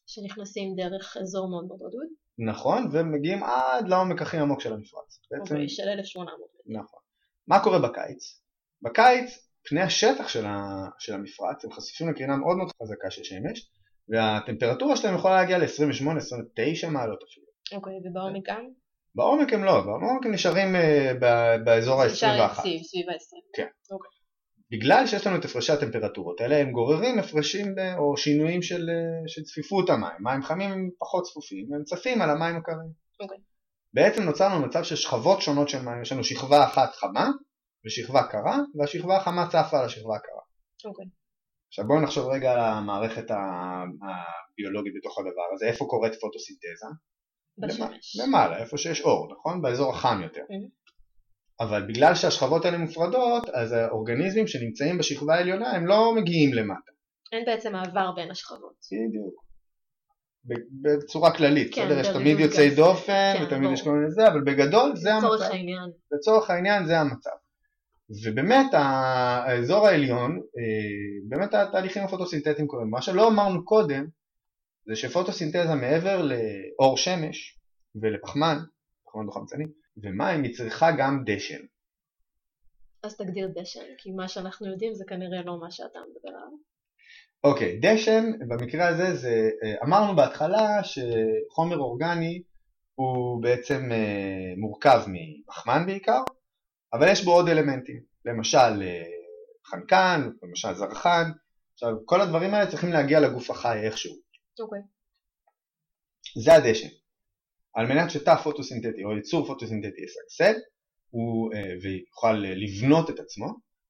שנכנסים דרך אזור מאוד מאוד רדוד. נכון, ומגיעים עד לעומק הכי עמוק של המפרץ. בעצם... אוקיי, של 1800 מטר. נכון. מה קורה בקיץ? בקיץ פני השטח של, ה... של המפרץ הם חשופים לקרינה מאוד מאוד חזקה של שמש והטמפרטורה שלהם יכולה להגיע ל-28-29 מעלות אפילו. אוקיי, ובעומק גם? בעומק הם לא, בעומק הם נשארים uh, באזור ה-21. נשאר יציב, סביב ה-20. כן. Okay. אוקיי. בגלל שיש לנו את הפרשי הטמפרטורות האלה הם גוררים הפרשים ב, או שינויים של, אה, של צפיפות המים, מים חמים הם פחות צפופים, הם צפים על המים הקרים. Okay. אוקיי. בעצם נוצר לנו מצב של שכבות שונות של מים, יש לנו שכבה אחת חמה ושכבה קרה והשכבה החמה צפה על השכבה הקרה. Okay. אוקיי. עכשיו בואו נחשוב רגע על המערכת הביולוגית בתוך הדבר הזה, איפה קורית פוטוסינתזה? בשמש. למעלה, איפה שיש אור, נכון? באזור החם יותר. Mm-hmm. אבל בגלל שהשכבות האלה מופרדות, אז האורגניזמים שנמצאים בשכבה העליונה הם לא מגיעים למטה. אין בעצם מעבר בין השכבות. בדיוק. בצורה כללית, כן, בסדר? יש תמיד יוצאי כן, דופן, כן, ותמיד ברור. יש כל מיני זה, אבל בגדול זה לצורך המצב. העניין. לצורך העניין זה המצב. ובאמת האזור העליון, אה, באמת התהליכים הפוטוסינתטיים קורים. מה שלא אמרנו קודם, זה שפוטוסינתזה מעבר לאור שמש ולפחמן, פחמן דו-חמצני, ומים היא צריכה גם דשן. אז תגדיר דשן, כי מה שאנחנו יודעים זה כנראה לא מה שאתה מדבר עליו. אוקיי, דשן במקרה הזה זה, אה, אמרנו בהתחלה שחומר אורגני הוא בעצם אה, מורכב מפחמן בעיקר, אבל יש בו עוד אלמנטים, למשל אה, חנקן, למשל זרחן, עכשיו כל הדברים האלה צריכים להגיע לגוף החי איכשהו, אוקיי. זה הדשן. על מנת שתא פוטוסינתטי או יצור פוטוסינתטי ישגשג הוא, אה, ויוכל אה, לבנות את עצמו,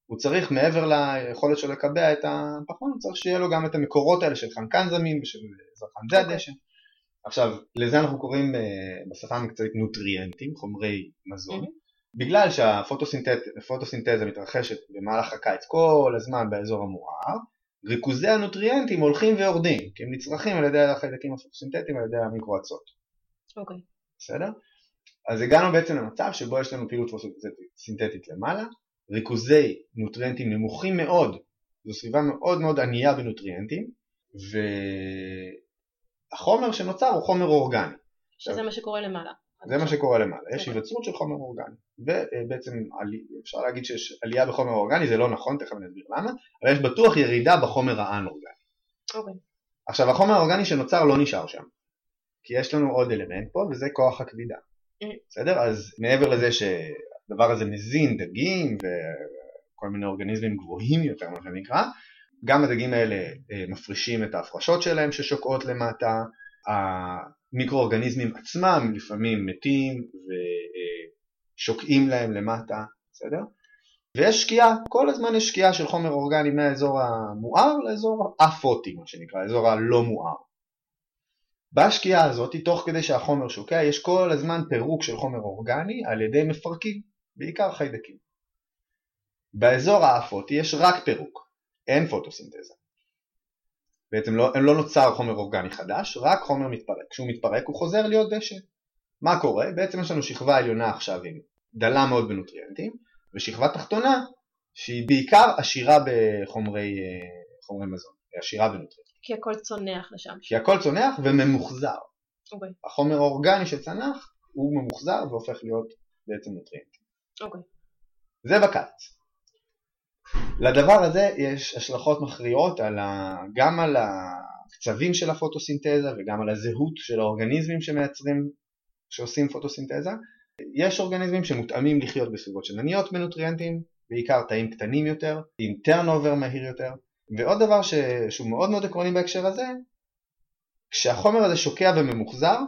הוא צריך מעבר ליכולת שלו לקבע את הפחמן, הוא צריך שיהיה לו גם את המקורות האלה של חנקן זמין ושל זרחן, זה אוקיי. הדשן. עכשיו, לזה אנחנו קוראים אה, בשפה המקצועית נוטריאנטים, חומרי מזון, מהמם. בגלל שהפוטוסינתזה מתרחשת במהלך הקיץ כל הזמן באזור המואר, ריכוזי הנוטריאנטים הולכים ויורדים, כי הם נצרכים על ידי החיידקים הפוטוסינתטיים על ידי המיקרואצות. אוקיי. בסדר? אז הגענו בעצם למצב שבו יש לנו פעילות פוטוסינתטית למעלה, ריכוזי נוטריאנטים נמוכים מאוד, זו סביבה מאוד מאוד ענייה בנוטריאנטים, והחומר שנוצר הוא חומר אורגני, שזה מה שקורה למעלה. זה מה שקורה למעלה, יש. היווצרות של חומר אורגני, ובעצם אפשר להגיד שיש עלייה בחומר אורגני, זה לא נכון, תכף אני אסביר למה, אבל יש בטוח ירידה בחומר האן-אורגני. אוקיי. עכשיו החומר האורגני שנוצר לא נשאר שם, כי יש לנו עוד אלמנט פה וזה כוח הכבידה. Mm. בסדר? אז מעבר לזה שהדבר הזה מזין דגים וכל מיני אורגניזמים גבוהים יותר מה שנקרא, גם הדגים האלה אה, מפרישים את ההפרשות שלהם ששוקעות למטה, המיקרואורגניזמים עצמם לפעמים מתים ושוקעים להם למטה, בסדר? ויש שקיעה, כל הזמן יש שקיעה של חומר אורגני מהאזור המואר לאזור הפוטי, מה שנקרא, האזור הלא מואר. בשקיעה הזאת, תוך כדי שהחומר שוקע, יש כל הזמן פירוק של חומר אורגני על ידי מפרקים, בעיקר חיידקים. באזור האפוטי יש רק פירוק, אין פוטוסינתזה. בעצם לא, לא נוצר חומר אורגני חדש, רק חומר מתפרק. כשהוא מתפרק הוא חוזר להיות דשא. מה קורה? בעצם יש לנו שכבה עליונה עכשיו עם דלה מאוד בנוטריאנטים, ושכבה תחתונה שהיא בעיקר עשירה בחומרי אה, חומרי מזון, היא עשירה בנוטריאנטים. כי הכל צונח לשם. כי הכל צונח וממוחזר. אוקיי. החומר האורגני שצנח הוא ממוחזר והופך להיות בעצם נוטריאנטים. אוקיי. זה בקיץ. לדבר הזה יש השלכות מכריעות על ה... גם על הקצבים של הפוטוסינתזה וגם על הזהות של האורגניזמים שמייצרים, שעושים פוטוסינתזה. יש אורגניזמים שמותאמים לחיות בסביבות שנניות בנוטריאנטים, בעיקר תאים קטנים יותר, עם טרנובר מהיר יותר. ועוד דבר ש... שהוא מאוד מאוד עקרוני בהקשר הזה, כשהחומר הזה שוקע וממוחזר,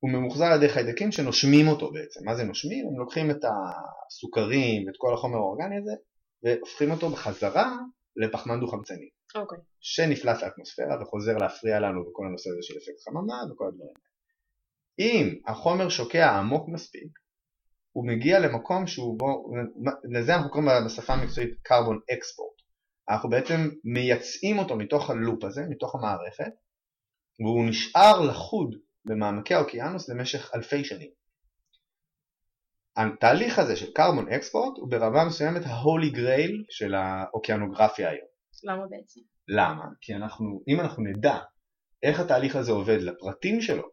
הוא ממוחזר על ידי חיידקים שנושמים אותו בעצם. מה זה נושמים? הם לוקחים את הסוכרים ואת כל החומר האורגני הזה והופכים אותו בחזרה לפחמן דו-חמצני, אוקיי. שנפלט לאטמוספירה וחוזר להפריע לנו בכל הנושא הזה של אפקט חממה וכל הדברים האלה. אם החומר שוקע עמוק מספיק, הוא מגיע למקום שהוא בו, לזה אנחנו קוראים בשפה המקצועית carbon export. אנחנו בעצם מייצאים אותו מתוך הלופ הזה, מתוך המערכת, והוא נשאר לחוד במעמקי האוקיינוס למשך אלפי שנים. התהליך הזה של carbon export הוא ברמה מסוימת ה-holy grail של האוקיינוגרפיה היום. למה בעצם? למה? כי אנחנו, אם אנחנו נדע איך התהליך הזה עובד לפרטים שלו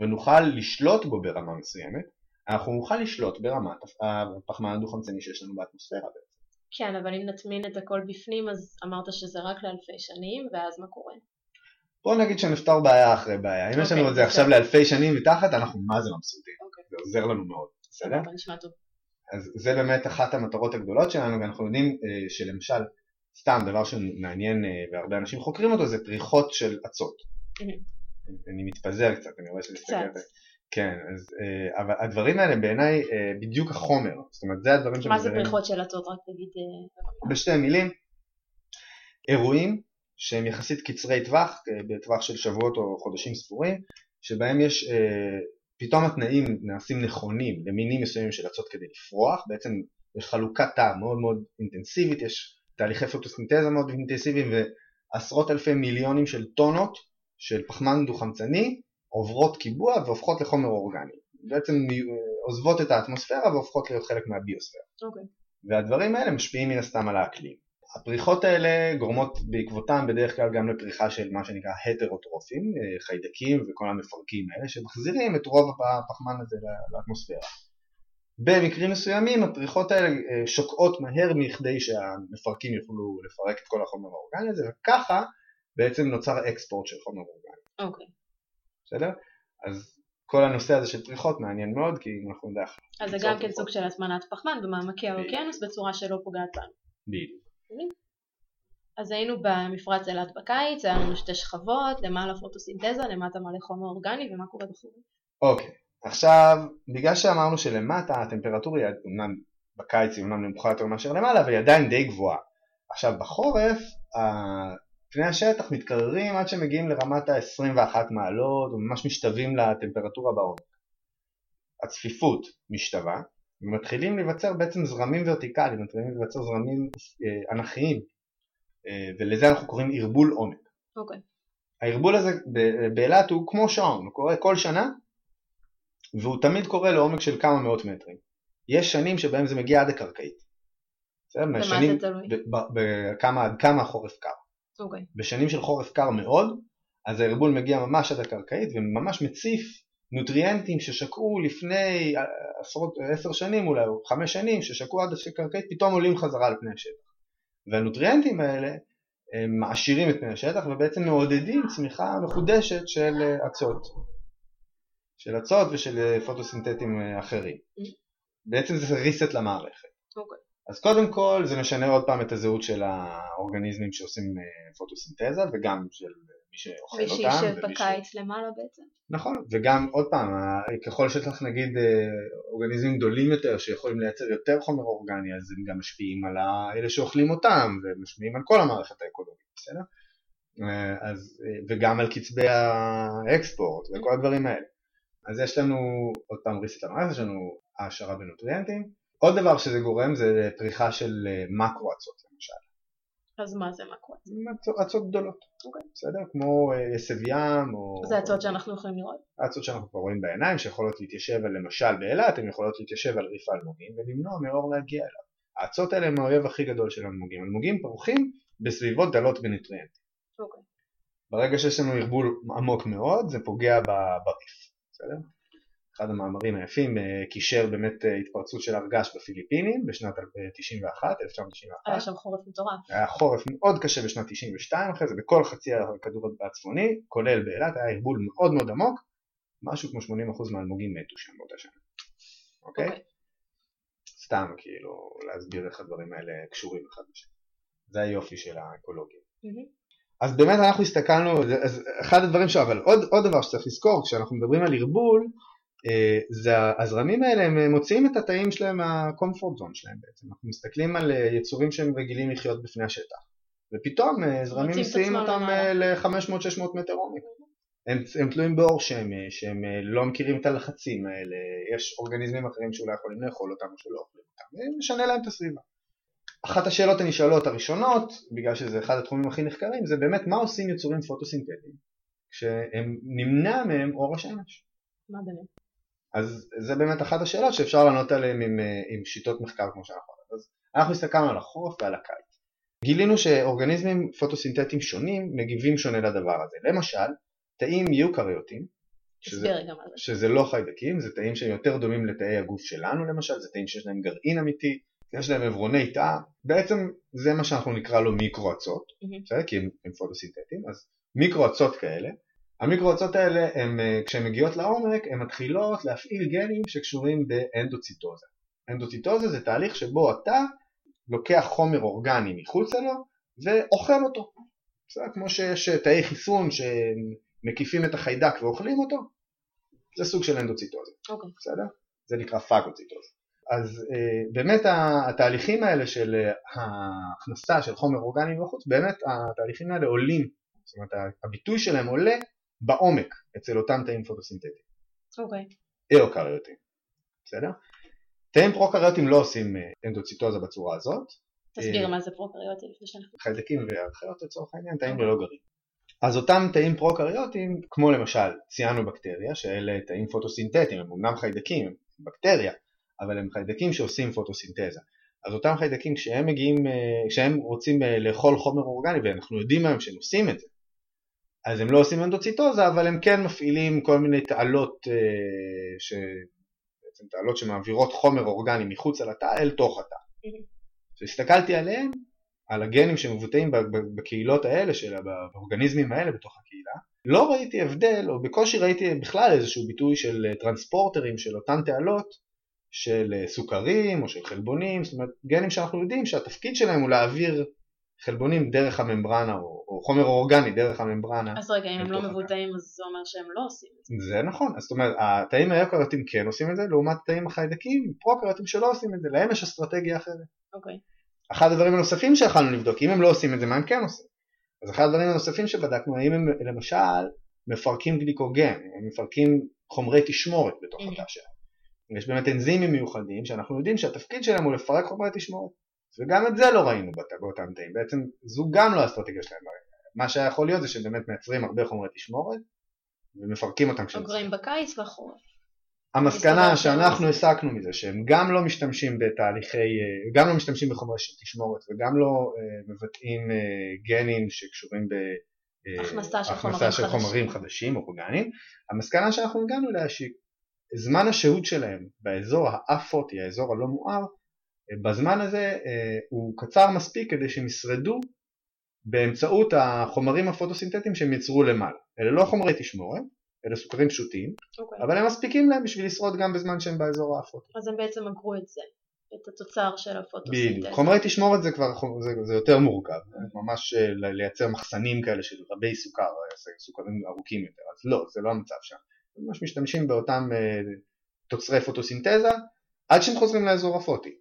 ונוכל לשלוט בו ברמה מסוימת, אנחנו נוכל לשלוט ברמת הפחמן הדו-חמצני שיש לנו באטמוספירה בעצם. כן, אבל אם נטמין את הכל בפנים, אז אמרת שזה רק לאלפי שנים, ואז מה קורה? בואו נגיד שנפתור בעיה אחרי בעיה. אם יש לנו אוקיי, את זה עכשיו בסדר. לאלפי שנים מתחת, אנחנו מה זה מבסוטים. אוקיי. זה עוזר לנו מאוד, בסדר? נשמע טוב. אז זה באמת אחת המטרות הגדולות שלנו, ואנחנו יודעים אה, שלמשל, סתם דבר שמעניין אה, והרבה אנשים חוקרים אותו, זה פריחות של אצות. אני מתפזר קצת, אני רואה קצת. מסתכל. כן, אז, אה, אבל הדברים האלה בעיניי בדיוק החומר, זאת אומרת זה הדברים מה זה פריחות של אצות? רק תגיד... בשתי מילים, אירועים שהם יחסית קצרי טווח, בטווח של שבועות או חודשים ספורים, שבהם יש, פתאום התנאים נעשים נכונים למינים מסוימים של אצות כדי לפרוח, בעצם יש חלוקת תא מאוד מאוד אינטנסיבית, יש תהליכי פוטוסינתזה מאוד אינטנסיביים ועשרות אלפי מיליונים של טונות של פחמן דו-חמצני עוברות קיבוע והופכות לחומר אורגני. בעצם עוזבות את האטמוספירה והופכות להיות חלק מהביוספירה. Okay. אוקיי. והדברים האלה משפיעים מן הסתם על האקלים. הפריחות האלה גורמות בעקבותם בדרך כלל גם לפריחה של מה שנקרא הטרוטרופים, חיידקים וכל המפרקים האלה שמחזירים את רוב הפחמן הזה לאטמוספירה. במקרים מסוימים הפריחות האלה אה, שוקעות מהר מכדי שהמפרקים יוכלו לפרק את כל החומר האורגני הזה וככה בעצם נוצר אקספורט של חומר אורגני. אוקיי. Okay. בסדר? אז כל הנושא הזה של פריחות מעניין מאוד כי אנחנו נדע. אז זה גם כן סוג של הטמנת פחמן במעמקי האוקיינוס בצורה שלא פוגעת בנו. בדיוק. אז היינו במפרץ אילת בקיץ, היה לנו שתי שכבות, למעלה פוטוסינתזה, למטה מלא חומר אורגני ומה קורה בחורים. אוקיי. Okay. עכשיו, בגלל שאמרנו שלמטה הטמפרטורה היא אומנם בקיץ היא אומנם נמוכה יותר מאשר למעלה, אבל היא עדיין די גבוהה. עכשיו בחורף פני השטח מתקררים עד שמגיעים לרמת ה-21 מעלות וממש משתווים לטמפרטורה בעומק. הצפיפות משתווה ומתחילים להיווצר בעצם זרמים ורטיקליים, מתחילים להיווצר זרמים אה, אנכיים אה, ולזה אנחנו קוראים ערבול עומק. אוקיי. Okay. הערבול הזה באילת הוא כמו שעון, הוא קורה כל שנה והוא תמיד קורה לעומק של כמה מאות מטרים. יש שנים שבהם זה מגיע עד הקרקעית. במה זה תלוי? בכמה, עד כמה החורף קר. Okay. אוקיי. בשנים של חורף קר מאוד, אז הערבול מגיע ממש עד הקרקעית וממש מציף נוטריאנטים ששקעו לפני עשרות, עשר שנים אולי, או חמש שנים, ששקעו עד הקרקעית, פתאום עולים חזרה על פני השטח. והנוטריאנטים האלה הם מעשירים את פני השטח ובעצם מעודדים צמיחה מחודשת של אצות. של אצות ושל אה, פוטוסינתטים אה, אחרים. Mm-hmm. בעצם זה reset למערכת. Okay. אוקיי. אז קודם כל זה משנה עוד פעם את הזהות של האורגניזמים שעושים אה, פוטוסינתזה וגם של מי שאוכל אותם. מי שישב בקיץ ש... למעלה בעצם. נכון, וגם עוד פעם, ככל שיש לך נגיד אורגניזמים גדולים יותר שיכולים לייצר יותר חומר אורגני אז הם גם משפיעים על אלה שאוכלים אותם ומשפיעים על כל המערכת האקולוגית, בסדר? אז, וגם על קצבי האקספורט וכל הדברים האלה. אז יש לנו עוד פעם ריסט למערכת, יש לנו העשרה בנוטריאנטים. עוד דבר שזה גורם זה פריחה של אה, מקרו אצות למשל. אז מה זה מקרו אצות? אצות גדולות, okay. אוקיי. בסדר? כמו עשב אה, ים או... זה אצות שאנחנו יכולים לראות? אצות שאנחנו כבר רואים בעיניים שיכולות להתיישב על למשל באילת, הן יכולות להתיישב על ריף האלמוגים ולמנוע מאור להגיע אליו. האצות האלה הם האויב הכי גדול של אלמוגים. אלמוגים פורחים בסביבות דלות בנוטריאנטים. Okay. אוקיי. ברגע שיש לנו ערבול עמוק מאוד זה פוגע בריף. בסדר? אחד המאמרים היפים אה, קישר באמת אה, התפרצות של הרגש בפיליפינים בשנת 91, 1991. היה שם חורף מטורף. היה חורף מאוד קשה בשנת 92 אחרי זה בכל חצי הכדור הצפוני, כולל באילת, היה ערבול מאוד מאוד עמוק, משהו כמו 80% מהאלמוגים מתו שם באותה שנה. אוקיי? אוקיי? סתם כאילו להסביר איך הדברים האלה קשורים אחד לשני. זה היופי של האקולוגיה. Mm-hmm. אז באמת אנחנו הסתכלנו, אז אחד הדברים ש... אבל עוד, עוד דבר שצריך לזכור, כשאנחנו מדברים על ערבול, אה, זה הזרמים האלה הם מוציאים את התאים שלהם מהקומפורט זון שלהם בעצם, אנחנו מסתכלים על אה, יצורים שהם רגילים לחיות בפני השטח, ופתאום אה, זרמים מסיעים אותם ל-500-600 מטר עומק. הם, הם תלויים באור שמש, הם לא מכירים את הלחצים האלה, יש אורגניזמים אחרים שאולי יכולים לאכול אותם או שלא אוכלים אותם, זה משנה להם את הסביבה. אחת השאלות הנשאלות הראשונות, בגלל שזה אחד התחומים הכי נחקרים, זה באמת מה עושים יצורים פוטוסינתטיים כשהם נמנע מהם אור השמש. מה באמת? אז זה באמת אחת השאלות שאפשר לענות עליהן עם, עם שיטות מחקר כמו שאנחנו רואים. אז אנחנו הסתכלנו על החורף ועל הקיץ. גילינו שאורגניזמים פוטוסינתטיים שונים מגיבים שונה לדבר הזה. למשל, תאים יוקריוטיים, שזה, שזה לא חיידקים, זה תאים שהם יותר דומים לתאי הגוף שלנו למשל, זה תאים שיש להם גרעין אמיתי, יש להם עברוני תא, בעצם זה מה שאנחנו נקרא לו מיקרואצות, mm-hmm. כי הם, הם פוטוסינתטיים, אז מיקרואצות כאלה, המיקרואצות האלה הם, אה, כשהן מגיעות לעומק הן מתחילות להפעיל גנים שקשורים באנדוציטוזה. אנדוציטוזה זה תהליך שבו אתה לוקח חומר אורגני מחוצה לו ואוכל אותו. בסדר? כמו שיש תאי חיסון שמקיפים את החיידק ואוכלים אותו, זה סוג של אנדוציטוזה. Okay. אוקיי. בסדר? זה נקרא פאגוציטוזה. אז באמת התהליכים האלה של ההכנסה של חומר אורגני מבחוץ, באמת התהליכים האלה עולים, זאת אומרת הביטוי שלהם עולה בעומק אצל אותם תאים פוטוסינתטיים. אוקיי. Okay. איוקריוטים, בסדר? תאים פרוקריוטים לא עושים אנדוציטוזה בצורה הזאת. תסביר מה זה פרוקריוטי לפני שאנחנו... חיידקים ואחרות לצורך העניין, תאים ללא גרעין. אז אותם תאים פרוקריוטיים, כמו למשל ציאנובקטריה, שאלה תאים פוטוסינתטיים, הם אמנם חיידקים, הם בקטריה, אבל הם חיידקים שעושים פוטוסינתזה. אז אותם חיידקים כשהם מגיעים, אה, כשהם רוצים אה, לאכול חומר אורגני, ואנחנו יודעים היום שהם עושים את זה, אז הם לא עושים אנדוציטוזה, אבל הם כן מפעילים כל מיני תעלות, אה, ש... בעצם תעלות שמעבירות חומר אורגני מחוץ לתא אל תוך התא. כשהסתכלתי עליהם, על הגנים שמבוטאים בקהילות האלה, של, באורגניזמים האלה בתוך הקהילה, לא ראיתי הבדל, או בקושי ראיתי בכלל איזשהו ביטוי של טרנספורטרים של אותן תעלות של סוכרים או של חלבונים, זאת אומרת גנים שאנחנו יודעים שהתפקיד שלהם הוא להעביר חלבונים דרך הממברנה או, או חומר אורגני דרך הממברנה. אז רגע, אם הם לא מבוטאים אז זה אומר שהם לא עושים את זה. זה נכון, זאת אומרת התאים האקרטים כן עושים את זה לעומת התאים החיידקים, פרוקרטים שלא עושים את זה, להם יש אסטרטגיה אחרת. אוקיי. אחד הדברים הנוספים שיכולנו לבדוק, אם הם לא עושים את זה, מה הם כן עושים? אז אחד הדברים הנוספים שבדקנו, האם הם למשל מפרקים גליקוגן, הם מפרקים חומרי תשמורת בתוך התא שלהם. יש באמת אנזימים מיוחדים שאנחנו יודעים שהתפקיד שלהם הוא לפרק חומרי תשמורת. וגם את זה לא ראינו באותם תאים, בעצם זו גם לא האסטרטגיה שלהם. מה שהיה יכול להיות זה שבאמת מייצרים הרבה חומרי תשמורת ומפרקים אותם כשהם אוגרים בקיץ בחורף. המסקנה שאנחנו הסקנו מזה שהם גם לא משתמשים בתהליכי, גם לא משתמשים בחומרי תשמורת וגם לא uh, מבטאים uh, גנים שקשורים בהכנסה uh, של, של חומרים חדשים, אורגניים, המסקנה שאנחנו הגענו אליה שזמן השהות שלהם באזור האפוטי, האזור הלא מואר, בזמן הזה הוא קצר מספיק כדי שהם ישרדו באמצעות החומרים הפוטוסינתטיים שהם יצרו למעלה. אלה לא חומרי תשמורת, אלה סוכרים פשוטים, okay. אוקיי. אבל הם מספיקים להם בשביל לשרוד גם בזמן שהם באזור האפוטי. אז הם בעצם אגרו את זה, את התוצר של הפוטוסינתטי. בדיוק, חומרי תשמורת זה כבר, זה, זה יותר מורכב, ממש אה, לייצר מחסנים כאלה של רבי סוכר, אה, סוכרים ארוכים יותר, אז לא, זה לא המצב שם. ממש משתמשים באותם אה, תוצרי פוטוסינתזה עד שהם חוזרים לאזור הפוטי.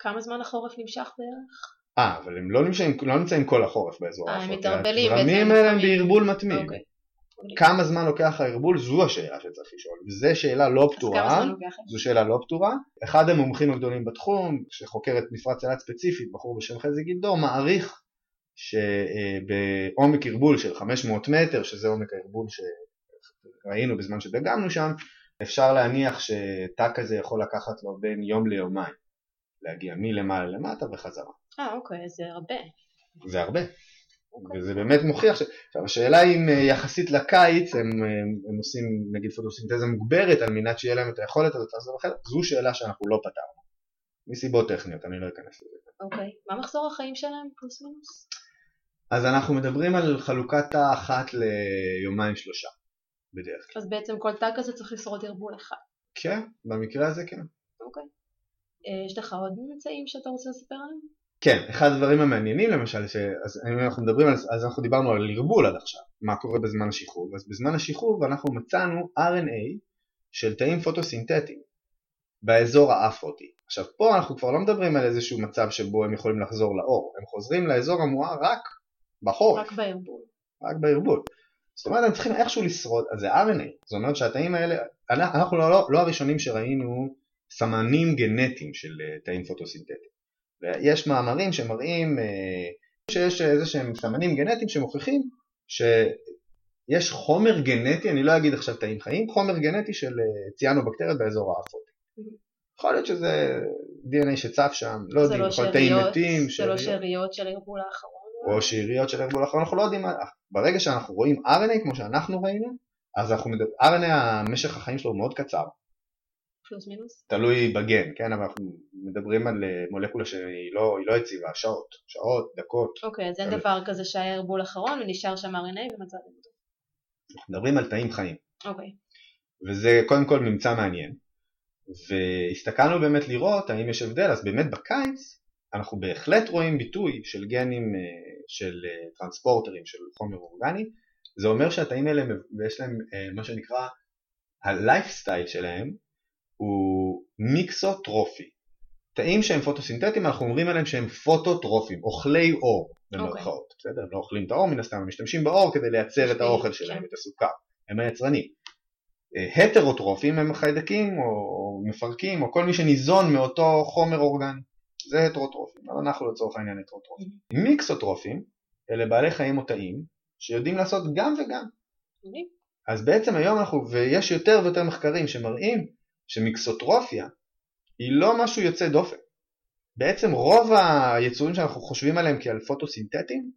כמה זמן החורף נמשך בערך? אה, אבל הם לא נמצאים, לא נמצאים כל החורף באזור האפוטי. אה, הם מתערבלים. הזרמים האלה הם בערבול מתמיד. אוקיי. כמה זמן לוקח הערבול זו השאלה שצריך לשאול, וזו שאלה לא פתורה, זו שאלה לא פתורה. אחד המומחים הגדולים בתחום, שחוקר את מפרץ אילת ספציפית, בחור בשם חזי גילדור, מעריך שבעומק ערבול של 500 מטר, שזה עומק הערבול שראינו בזמן שדגמנו שם, אפשר להניח שתא כזה יכול לקחת לו בין יום ליומיים, להגיע מלמעלה למטה וחזרה. אה אוקיי, זה הרבה. זה הרבה. אוקיי. וזה באמת מוכיח ש... עכשיו השאלה אם אה, יחסית לקיץ הם, הם, הם עושים נגיד פוטוסינתזה מוגברת על מנת שיהיה להם את היכולת הזאת לעשות אחרת, זו שאלה שאנחנו לא פתרנו. מסיבות טכניות, אני לא אכנס לזה. אוקיי, מה מחזור החיים שלהם פלוס מינוס? אז אנחנו מדברים על חלוקת תא אחת ליומיים שלושה בדרך כלל. אז בעצם כל תא כזה צריך לשרוד ערבול אחד. כן, במקרה הזה כן. אוקיי. אה, יש לך עוד ממצאים שאתה רוצה לספר עליהם? כן, אחד הדברים המעניינים למשל, אז אם אנחנו מדברים על, אז אנחנו דיברנו על ערבול עד עכשיו, מה קורה בזמן השחרור, אז בזמן השחרור אנחנו מצאנו RNA של תאים פוטוסינתטיים באזור האפרוטי. עכשיו פה אנחנו כבר לא מדברים על איזשהו מצב שבו הם יכולים לחזור לאור, הם חוזרים לאזור המואר רק בחורף. רק בערבול. רק בערבול. זאת אומרת הם צריכים איכשהו לשרוד, אז זה RNA, זאת אומרת שהתאים האלה, אנחנו לא, לא, לא הראשונים שראינו סמנים גנטיים של אה, תאים פוטוסינתטיים. ויש מאמרים שמראים אה, שיש איזה שהם סמנים גנטיים שמוכיחים שיש חומר גנטי, אני לא אגיד עכשיו תאים חיים, חומר גנטי של אה, ציאנובקטריות באזור האפוטי. יכול להיות שזה DNA שצף שם, לא יודעים, לא יכול להיות תאים מתים, זה לא שאריות של הערבול האחרון. או שאריות של הערבול האחרון, אנחנו לא יודעים, ברגע שאנחנו רואים RNA כמו שאנחנו ראינו, אז אנחנו מדברים, RNA משך החיים שלו מאוד קצר, פלוס מינוס? תלוי בגן, כן, אבל אנחנו מדברים על אה, מולקולה שהיא לא, לא יציבה, שעות, שעות, דקות. אוקיי, אז אין דבר כזה שהיה ערבול אחרון ונשאר שם RNA ומצאתם אותו. אנחנו מדברים על תאים חיים. אוקיי. וזה קודם כל ממצא מעניין. והסתכלנו באמת לראות האם יש הבדל, אז באמת בקיץ אנחנו בהחלט רואים ביטוי של גנים אה, של אה, טרנספורטרים של חומר אורגני, זה אומר שהתאים האלה יש להם מה שנקרא הלייפסטייל שלהם הוא מיקסוטרופי. תאים שהם פוטוסינתטיים אנחנו אומרים עליהם שהם פוטוטרופים, אוכלי אור במרכאות, okay. אוקיי. בסדר? הם לא אוכלים את האור מן הסתם, הם משתמשים באור כדי לייצר את האוכל שלהם, כן. את הסוכר, הם היצרנים. אה, הטרוטרופים הם חיידקים או מפרקים או כל מי שניזון מאותו חומר אורגני, זה הטרוטרופים, אבל אנחנו לצורך העניין הטרוטרופים. Mm-hmm. מיקסוטרופים אלה בעלי חיים או תאים שיודעים לעשות גם וגם. Mm-hmm. אז בעצם היום אנחנו, ויש יותר ויותר מחקרים שמראים שמיקסוטרופיה היא לא משהו יוצא דופן. בעצם רוב היצורים שאנחנו חושבים עליהם כעל פוטוסינתטיים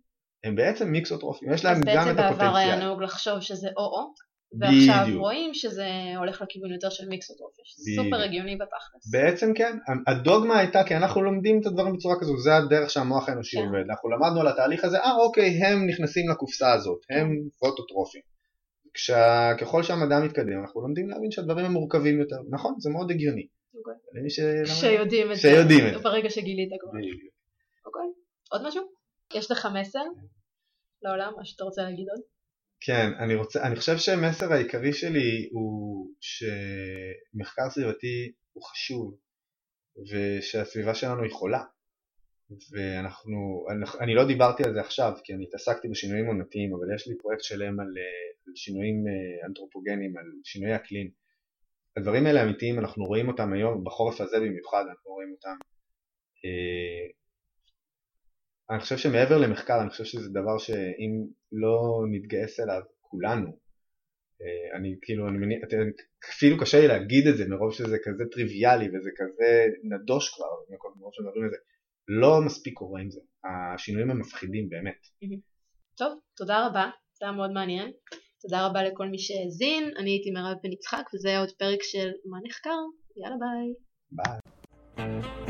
הם בעצם מיקסוטרופים, יש להם גם את הפוטנציאל. אז בעצם בעבר היה נהוג לחשוב שזה או-או, ועכשיו בדיוק. רואים שזה הולך לכיוון יותר של מיקסוטרופיה, שזה בדיוק. סופר הגיוני בתכלס. בעצם כן, הדוגמה הייתה כי אנחנו לומדים את הדברים בצורה כזו, זה הדרך שהמוח האנושי כן. עובד, אנחנו למדנו על התהליך הזה, אה אוקיי, הם נכנסים לקופסה הזאת, הם כן. ככל שהמדע מתקדם אנחנו לומדים להבין שהדברים הם מורכבים יותר, נכון, זה מאוד הגיוני. למי ש... שיודעים את זה, ברגע שגילית כבר. אוקיי, עוד משהו? יש לך מסר לעולם, מה שאתה רוצה להגיד עוד? כן, אני, רוצה, אני חושב שהמסר העיקרי שלי הוא שמחקר סביבתי הוא חשוב ושהסביבה שלנו היא חולה ואנחנו, אני לא דיברתי על זה עכשיו כי אני התעסקתי בשינויים עונתיים אבל יש לי פרויקט שלם על, על שינויים אה, אנתרופוגנים, על שינויי אקלים. הדברים האלה אמיתיים, אנחנו רואים אותם היום, בחורף הזה במיוחד אנחנו רואים אותם. אה, אני חושב שמעבר למחקר, אני חושב שזה דבר שאם לא נתגייס אליו כולנו, אה, אני כאילו, אני מניח, אפילו קשה לי להגיד את זה מרוב שזה כזה טריוויאלי וזה כזה נדוש כבר, מרוב שמדברים על זה, לא מספיק קורה עם זה, השינויים הם מפחידים באמת. טוב, תודה רבה, זה היה מאוד מעניין. תודה רבה לכל מי שהאזין, אני הייתי מירב בן יצחק וזה היה עוד פרק של מה נחקר, יאללה ביי. ביי.